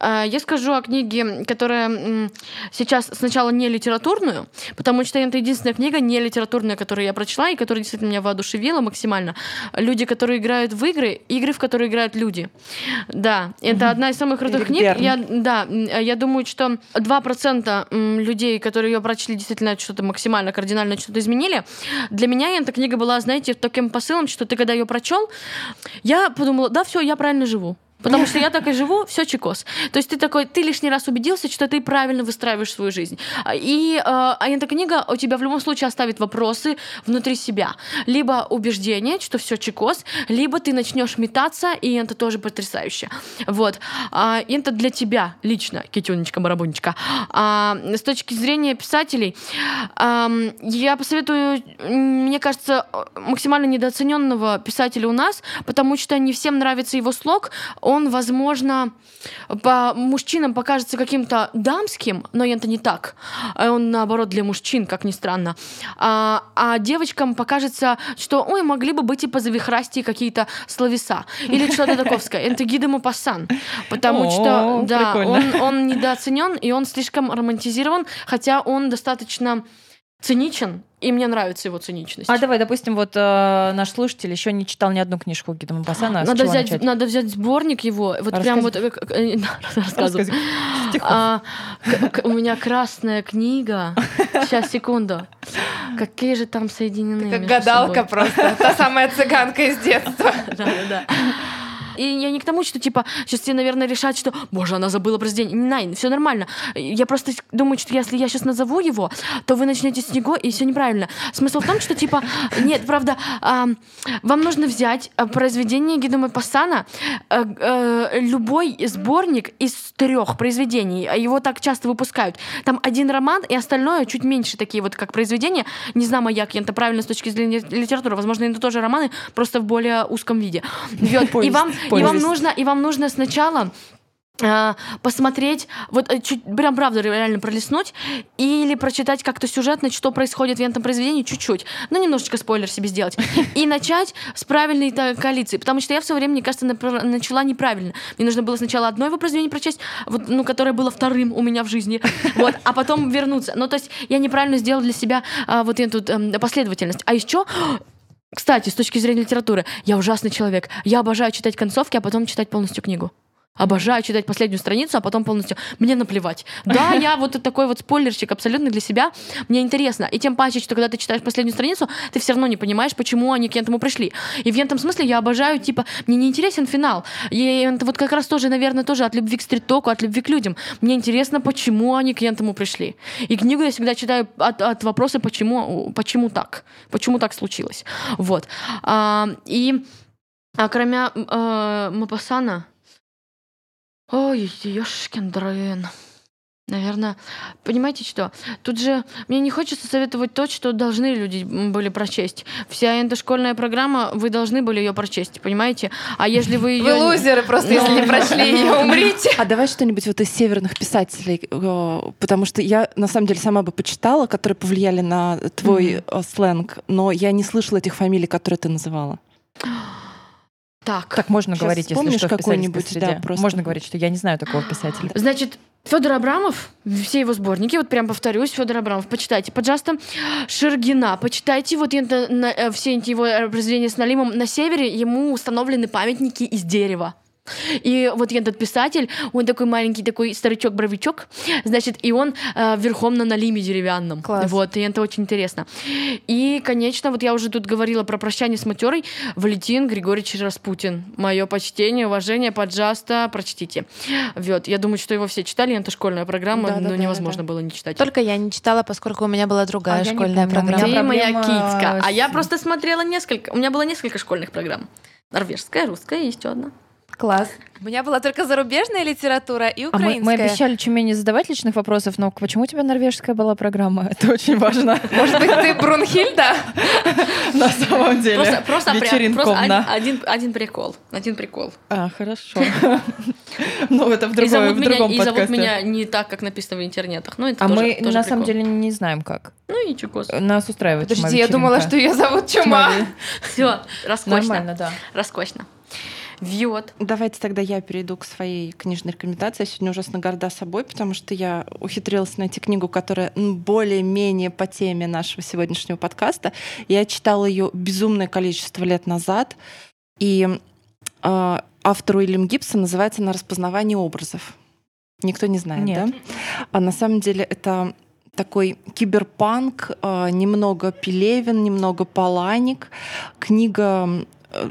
э, я скажу о книге, которая сейчас сначала не литературную, потому что это единственная книга не литературная, которую я прочла и которая действительно меня воодушевила максимально. Люди, которые играют в игры, игры, в которые играют люди. Да, это одна из самых крутых книг. Я, да, я думаю, что 2% людей, которые ее прочли, действительно что-то максимально кардинально что-то изменили. Для меня эта книга была, знаете, таким посылом, что ты когда ее прочел, я подумала, да, все, я правильно живу. Потому что я так и живу, все чекос. То есть ты такой, ты лишний раз убедился, что ты правильно выстраиваешь свою жизнь. И э, а эта книга у тебя в любом случае оставит вопросы внутри себя. Либо убеждение, что все чекос, либо ты начнешь метаться, и это тоже потрясающе. Вот. А, это для тебя лично, Китюнечка, барабунечка. А, с точки зрения писателей, а, я посоветую, мне кажется, максимально недооцененного писателя у нас, потому что не всем нравится его слог, он, возможно, по мужчинам покажется каким-то дамским, но это не так. А он, наоборот, для мужчин, как ни странно. А, а девочкам покажется, что, ой, могли бы быть и позавихрастие какие-то словеса. Или что-то таковское. Это Гида Мапассан. Потому что, да, он недооценен, и он слишком романтизирован, хотя он достаточно циничен, и мне нравится его циничность. А давай, допустим, вот э, наш слушатель еще не читал ни одну книжку Гида Мапасана. Надо взять, начать? надо взять сборник его. Вот а прям вот э, э, рассказываю. А, у меня красная книга. Сейчас, секунду. Какие же там соединены? Как гадалка просто. Та самая цыганка из детства. Да, да, да. И я не к тому, что, типа, сейчас все, наверное, решат, что, боже, она забыла произведение. Не, все нормально. Я просто думаю, что если я сейчас назову его, то вы начнете с него, и все неправильно. Смысл в том, что, типа, нет, правда, э, вам нужно взять э, произведение Гида Мапассана, э, э, любой сборник из трех произведений, а его так часто выпускают. Там один роман, и остальное чуть меньше такие вот, как произведения. Не знаю, як это правильно с точки зрения литературы. Возможно, это тоже романы, просто в более узком виде. И вам и вам нужно, и вам нужно сначала а, посмотреть, вот э, чуть, прям правда реально пролистнуть, или прочитать как-то сюжетно, что происходит в этом произведении чуть-чуть, ну, немножечко спойлер себе сделать, и начать с правильной коалиции, потому что я в свое время, мне кажется, начала неправильно. Мне нужно было сначала одно его произведение прочесть, вот, ну, которое было вторым у меня в жизни, вот, а потом вернуться. Ну, то есть я неправильно сделала для себя а, вот эту а, последовательность. А еще кстати, с точки зрения литературы, я ужасный человек. Я обожаю читать концовки, а потом читать полностью книгу. Обожаю читать последнюю страницу, а потом полностью. Мне наплевать. Да, я вот такой вот спойлерщик абсолютно для себя. Мне интересно. И тем паче, что когда ты читаешь последнюю страницу, ты все равно не понимаешь, почему они к этому пришли. И в этом смысле я обожаю, типа, мне не интересен финал. И это вот как раз тоже, наверное, тоже от любви к стрит-току, от любви к людям. Мне интересно, почему они к этому пришли. И книгу я всегда читаю от, от вопроса, почему, почему так, почему так случилось. Вот. А, и а кроме э, Мапасана, Ой, ёшкин дрын. Наверное, понимаете что? Тут же мне не хочется советовать то, что должны люди были прочесть. Вся эта школьная программа, вы должны были ее прочесть, понимаете? А если вы ее... Вы лузеры просто, если не прочли ее, умрите. А давай что-нибудь вот из северных писателей, э, потому что я на самом деле сама бы почитала, которые повлияли на твой э, сленг, но я не слышала этих фамилий, которые ты называла. Так. Так можно говорить, если что, какой-нибудь, да, просто. Можно говорить, что я не знаю такого писателя. Значит, Федор Абрамов, все его сборники, вот прям повторюсь, Федор Абрамов, почитайте, пожалуйста, Шергина, почитайте вот это, на, э, все эти его произведения с Налимом. На севере ему установлены памятники из дерева. И вот этот писатель, он такой маленький такой старичок-бровичок, значит, и он э, верхом на налиме деревянном. Класс. Вот, и это очень интересно. И, конечно, вот я уже тут говорила про прощание с матерой. Валентин Григорьевич Распутин. Мое почтение, уважение, поджаста, прочтите. Вот, я думаю, что его все читали, это школьная программа, да, но да, невозможно да. было не читать. Только я не читала, поскольку у меня была другая а школьная программа. Ты моя китька. А я просто смотрела несколько, у меня было несколько школьных программ. Норвежская, русская и еще одна. Класс. У меня была только зарубежная литература и А мы, украинская. мы обещали Чуме не задавать личных вопросов, но почему у тебя норвежская была программа? Это очень важно. Может быть, ты Брунхильда? На самом деле. Просто, просто, просто Вечеринковна. один, один, прикол. Один прикол. А, хорошо. Ну, это в зовут, в меня, другом и зовут подкасте. меня не так, как написано в интернетах. Ну, это А мы на самом деле не знаем как. Ну и чего. Нас устраивает Подожди, я думала, что ее зовут. Чума. Все, роскошно. Нормально, да. Роскошно. Вот. Давайте тогда я перейду к своей книжной рекомендации. Я сегодня ужасно горда собой, потому что я ухитрилась найти книгу, которая более-менее по теме нашего сегодняшнего подкаста. Я читала ее безумное количество лет назад, и э, автор Уильям Гибсон называется «На распознавание образов». Никто не знает, Нет. да? А на самом деле это такой киберпанк, э, немного Пелевин, немного Паланик. Книга э,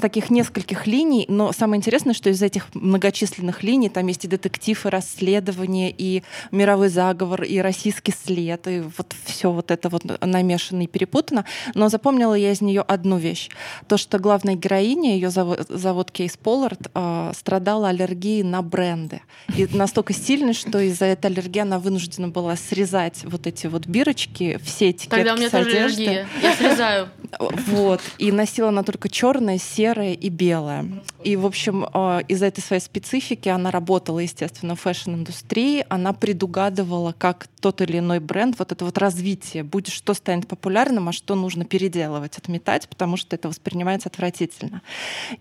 таких нескольких линий, но самое интересное, что из этих многочисленных линий там есть и детектив, и расследование, и мировой заговор, и российский след, и вот все вот это вот намешано и перепутано. Но запомнила я из нее одну вещь. То, что главная героиня, ее зовут, зовут Кейс Поллард, э, страдала аллергией на бренды. И настолько сильной, что из-за этой аллергии она вынуждена была срезать вот эти вот бирочки, все этикетки Тогда у меня тоже аллергия. Я срезаю. Вот. И носила она только черное, серое и белое. И, в общем, э, из-за этой своей специфики она работала, естественно, в фэшн-индустрии. Она предугадывала, как тот или иной бренд, вот это вот развитие, будет, что станет популярным, а что нужно переделывать, отметать, потому что это воспринимается отвратительно.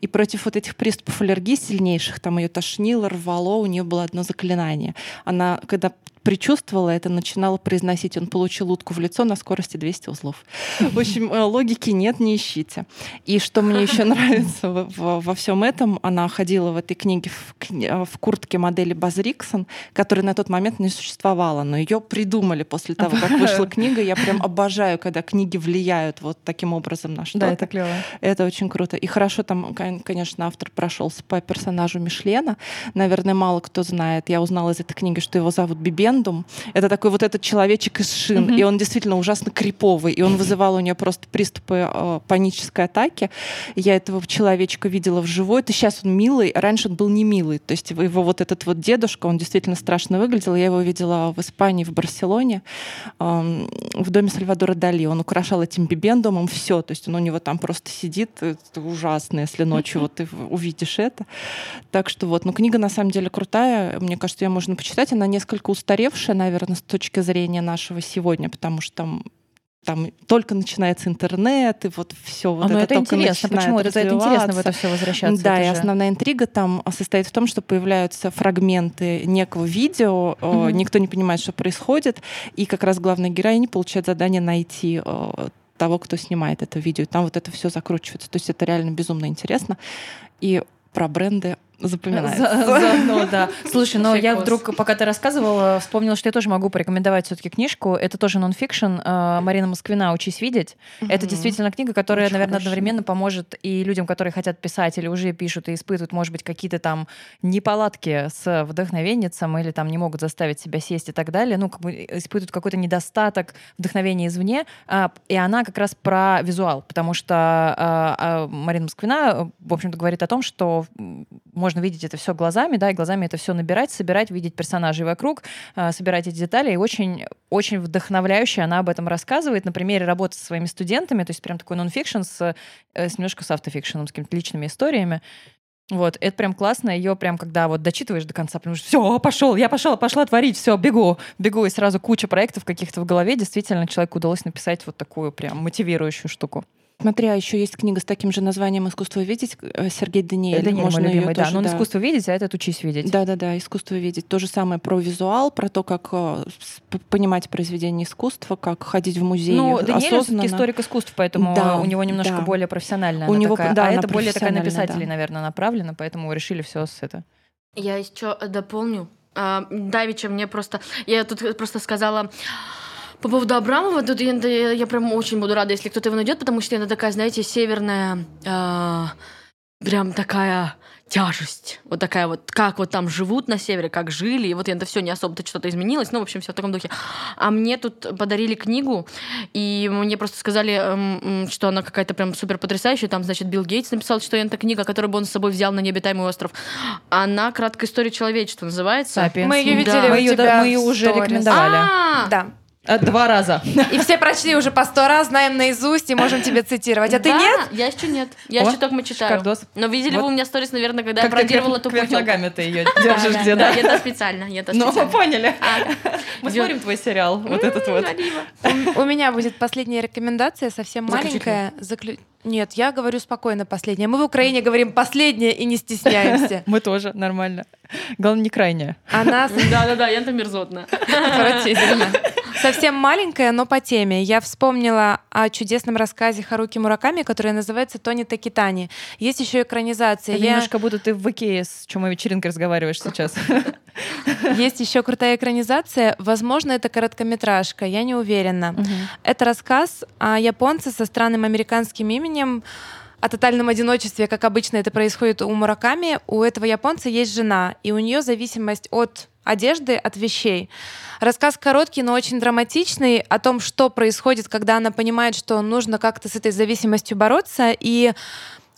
И против вот этих приступов аллергии сильнейших, там ее тошнило, рвало, у нее было одно заклинание. Она, когда предчувствовала это, начинала произносить, он получил утку в лицо на скорости 200 узлов. В общем, э, логики нет, не ищите. И что мне еще нравится во, во- во всем этом, она ходила в этой книге в, э, в куртке модели Баз Риксон, которая на тот момент не существовала, но ее придумали после того, как вышла книга. Я прям обожаю, когда книги влияют вот таким образом на что-то. Да, это клево. Это очень круто. И хорошо там, кон- конечно, автор прошелся по персонажу Мишлена. Наверное, мало кто знает. Я узнала из этой книги, что его зовут Бибендум. Это такой вот этот человечек из шин. Мгм. И он действительно ужасно криповый. И он вызывал у нее просто приступы э, панической атаки. Я этого человечка видела вживую. Это сейчас он милый. Раньше он был не милый. То есть его вот этот вот дедушка, он действительно страшно выглядел. Я его видела в Испании, в Барселоне, эм, в доме Сальвадора Дали. Он украшал этим бибендумом все. То есть он у него там просто сидит. Это ужасно, если ночью вот ты увидишь это. Так что вот. Ну, книга на самом деле крутая. Мне кажется, ее можно почитать. Она несколько устаревшая, наверное, с точки зрения нашего сегодня, потому что там там только начинается интернет, и вот все вот А, ну это, это только интересно. Почему? Это, это интересно в это все возвращаться. Да, и же- основная интрига там состоит в том, что появляются фрагменты некого видео, э, Мгм. никто не понимает, что происходит, и как раз главная героиня получает задание найти э, того, кто снимает это видео. И там вот это все закручивается. То есть это реально безумно интересно. И про бренды запоминается. За- Заодно, да. Слушай, но я Шикос. вдруг, пока ты рассказывала, вспомнила, что я тоже могу порекомендовать все-таки книжку. Это тоже нонфикшн э, Марина Москвина «Учись видеть». Это действительно книга, которая, наверное, одновременно поможет и людям, которые хотят писать или уже пишут и испытывают, может быть, какие-то там неполадки с вдохновенницем или там не могут заставить себя сесть и так далее, ну, как бы испытывают какой-то недостаток вдохновения извне. А, И она как раз про визуал, потому что а, а, Марина Москвина, э, в общем-то, говорит о том, что можно видеть это все глазами, да, и глазами это все набирать, собирать, видеть персонажей вокруг, а, собирать эти детали, и очень, очень вдохновляюще она об этом рассказывает на примере работы со своими студентами, то есть прям такой нонфикшн с, э, с немножко с автофикшеном, с какими-то личными историями. Вот, это прям классно, ее прям, когда вот дочитываешь до конца, потому что все, пошел, я пошел, пошла творить, все, бегу, бегу, и сразу куча проектов каких-то в голове, действительно, человеку удалось написать вот такую прям мотивирующую штуку. Смотри, а еще есть книга с таким же названием «Искусство видеть» э, Сергей Даниэль. Даниэль Можно мой любимый, да, тоже, но он да. искусство видеть, а этот учись видеть. Да-да-да, искусство видеть. То же самое про визуал, про то, как э, понимать произведение искусства, как ходить в музей Ну, Даниэль осознанно. историк искусств, поэтому Да, у него немножко да. более профессиональная У него, такая, да, а она это более такая на писателей, да. наверное, направлена, поэтому решили все с это. Я еще дополню. А, Давича мне просто... Я тут просто сказала... По поводу Абрамова, тут я, я- я прям очень буду рада, если кто-то его найдет, потому что это такая, знаете, северная... а, прям такая тяжесть. Вот такая вот, как вот там живут на севере, как жили. И вот это все не особо-то что-то изменилось. Ну, в общем, все в таком духе. А мне тут подарили книгу, и мне просто сказали, эм, что она какая-то прям супер потрясающая. Там, значит, Билл Гейтс написал, что это книга, которую бы он с собой взял на необитаемый остров. Она «Краткая история человечества» называется. Сапиенс. Мы ее видели Да. у Мы ее, тебя мы ее уже рекомендовали. А, Да. Э, Два раза. И все прочли уже по сто раз, знаем наизусть и можем тебе цитировать. А ты да, нет? Я еще нет. Я О, еще только читаю. шикардос. Но видели Вот. вы у меня сторис, наверное, когда Как я кверх- ту кверх путёвку. ногами ты ее Да, держишь где, да, да? это специально, это Ну, специально. поняли. А, Мы Ё- смотрим твой сериал, вот этот вот. У меня будет последняя рекомендация, совсем маленькая. Нет, я говорю спокойно последняя. Мы в Украине говорим последняя и не стесняемся. Мы тоже, нормально. Главное, не крайняя. Она Да-да-да, я-то мерзотная. Отвратительно. Совсем маленькая, но по теме. Я вспомнила о чудесном рассказе Харуки Мураками, который называется «Тони Такитани». Есть еще экранизация. Это Я- немножко будто ты в Икее с чумой вечеринкой разговариваешь сейчас. Есть еще крутая экранизация. Возможно, это короткометражка, я не уверена. Это рассказ о японце со странным американским именем, о тотальном одиночестве, как обычно это происходит у Мураками. У этого японца есть жена, и у нее зависимость от одежды, от вещей. Рассказ короткий, но очень драматичный о том, что происходит, когда она понимает, что нужно как-то с этой зависимостью бороться, и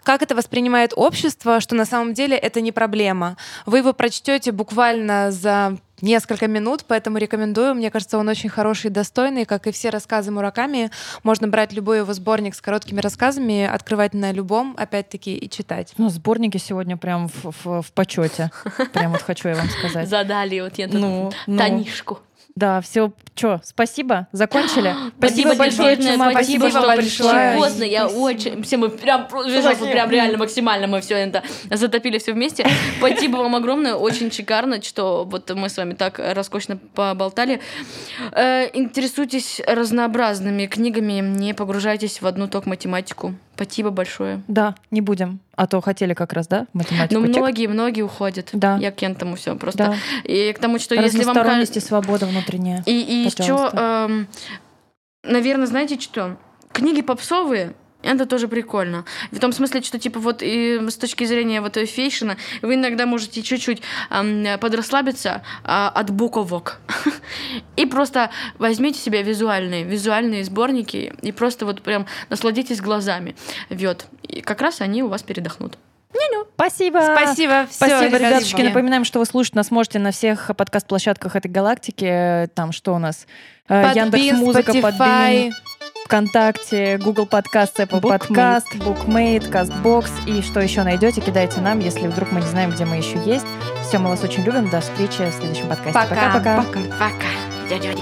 как это воспринимает общество, что на самом деле это не проблема. Вы его прочтете буквально за несколько минут, поэтому рекомендую. Мне кажется, он очень хороший и достойный, как и все рассказы Мураками. Можно брать любой его сборник с короткими рассказами, открывать на любом, опять-таки, и читать. Ну, сборники сегодня прям в, в- в почете. Прям вот хочу я вам сказать. Задали вот я тут Ну, ну. Танишку. Да, все, что, спасибо, закончили. Спасибо, большое, Чума, спасибо, что пришла. Поздно, я очень... Все мы прям, прям реально максимально мы все это затопили все вместе. Спасибо вам огромное, очень шикарно, что вот мы с вами так роскошно поболтали. Э, Интересуйтесь разнообразными книгами, не погружайтесь в одну только математику. Спасибо большое. Да, не будем. А то хотели как раз, да, математику. Чек. многие, многие уходят. Да. Я к этому все просто. Да. И к тому, что если вам кажется... свобода внутренняя. И, и еще, Пожалуйста. наверное, знаете что? Книги попсовые, это тоже прикольно. В том смысле, что типа вот и с точки зрения вот фейшена, вы иногда можете чуть-чуть ам, подрасслабиться а, от буковок. И просто возьмите себе визуальные, визуальные сборники и просто вот прям насладитесь глазами. Вот. И как раз они у вас передохнут. Спасибо. Спасибо, всё, Спасибо, ребятушки. Напоминаем, что вы слушать нас можете на всех подкаст-площадках этой галактики. Там что у нас? Э, Подбин, Яндекс.Музыка, Spotify. Подбин, ВКонтакте, Google Подкаст, Apple Bookmate. Подкаст, Bookmate, Castbox. И что еще найдете, кидайте нам, если вдруг мы не знаем, где мы еще есть. Все, мы вас очень любим. До встречи в следующем подкасте. Пока. Пока-пока. Пока. Дядя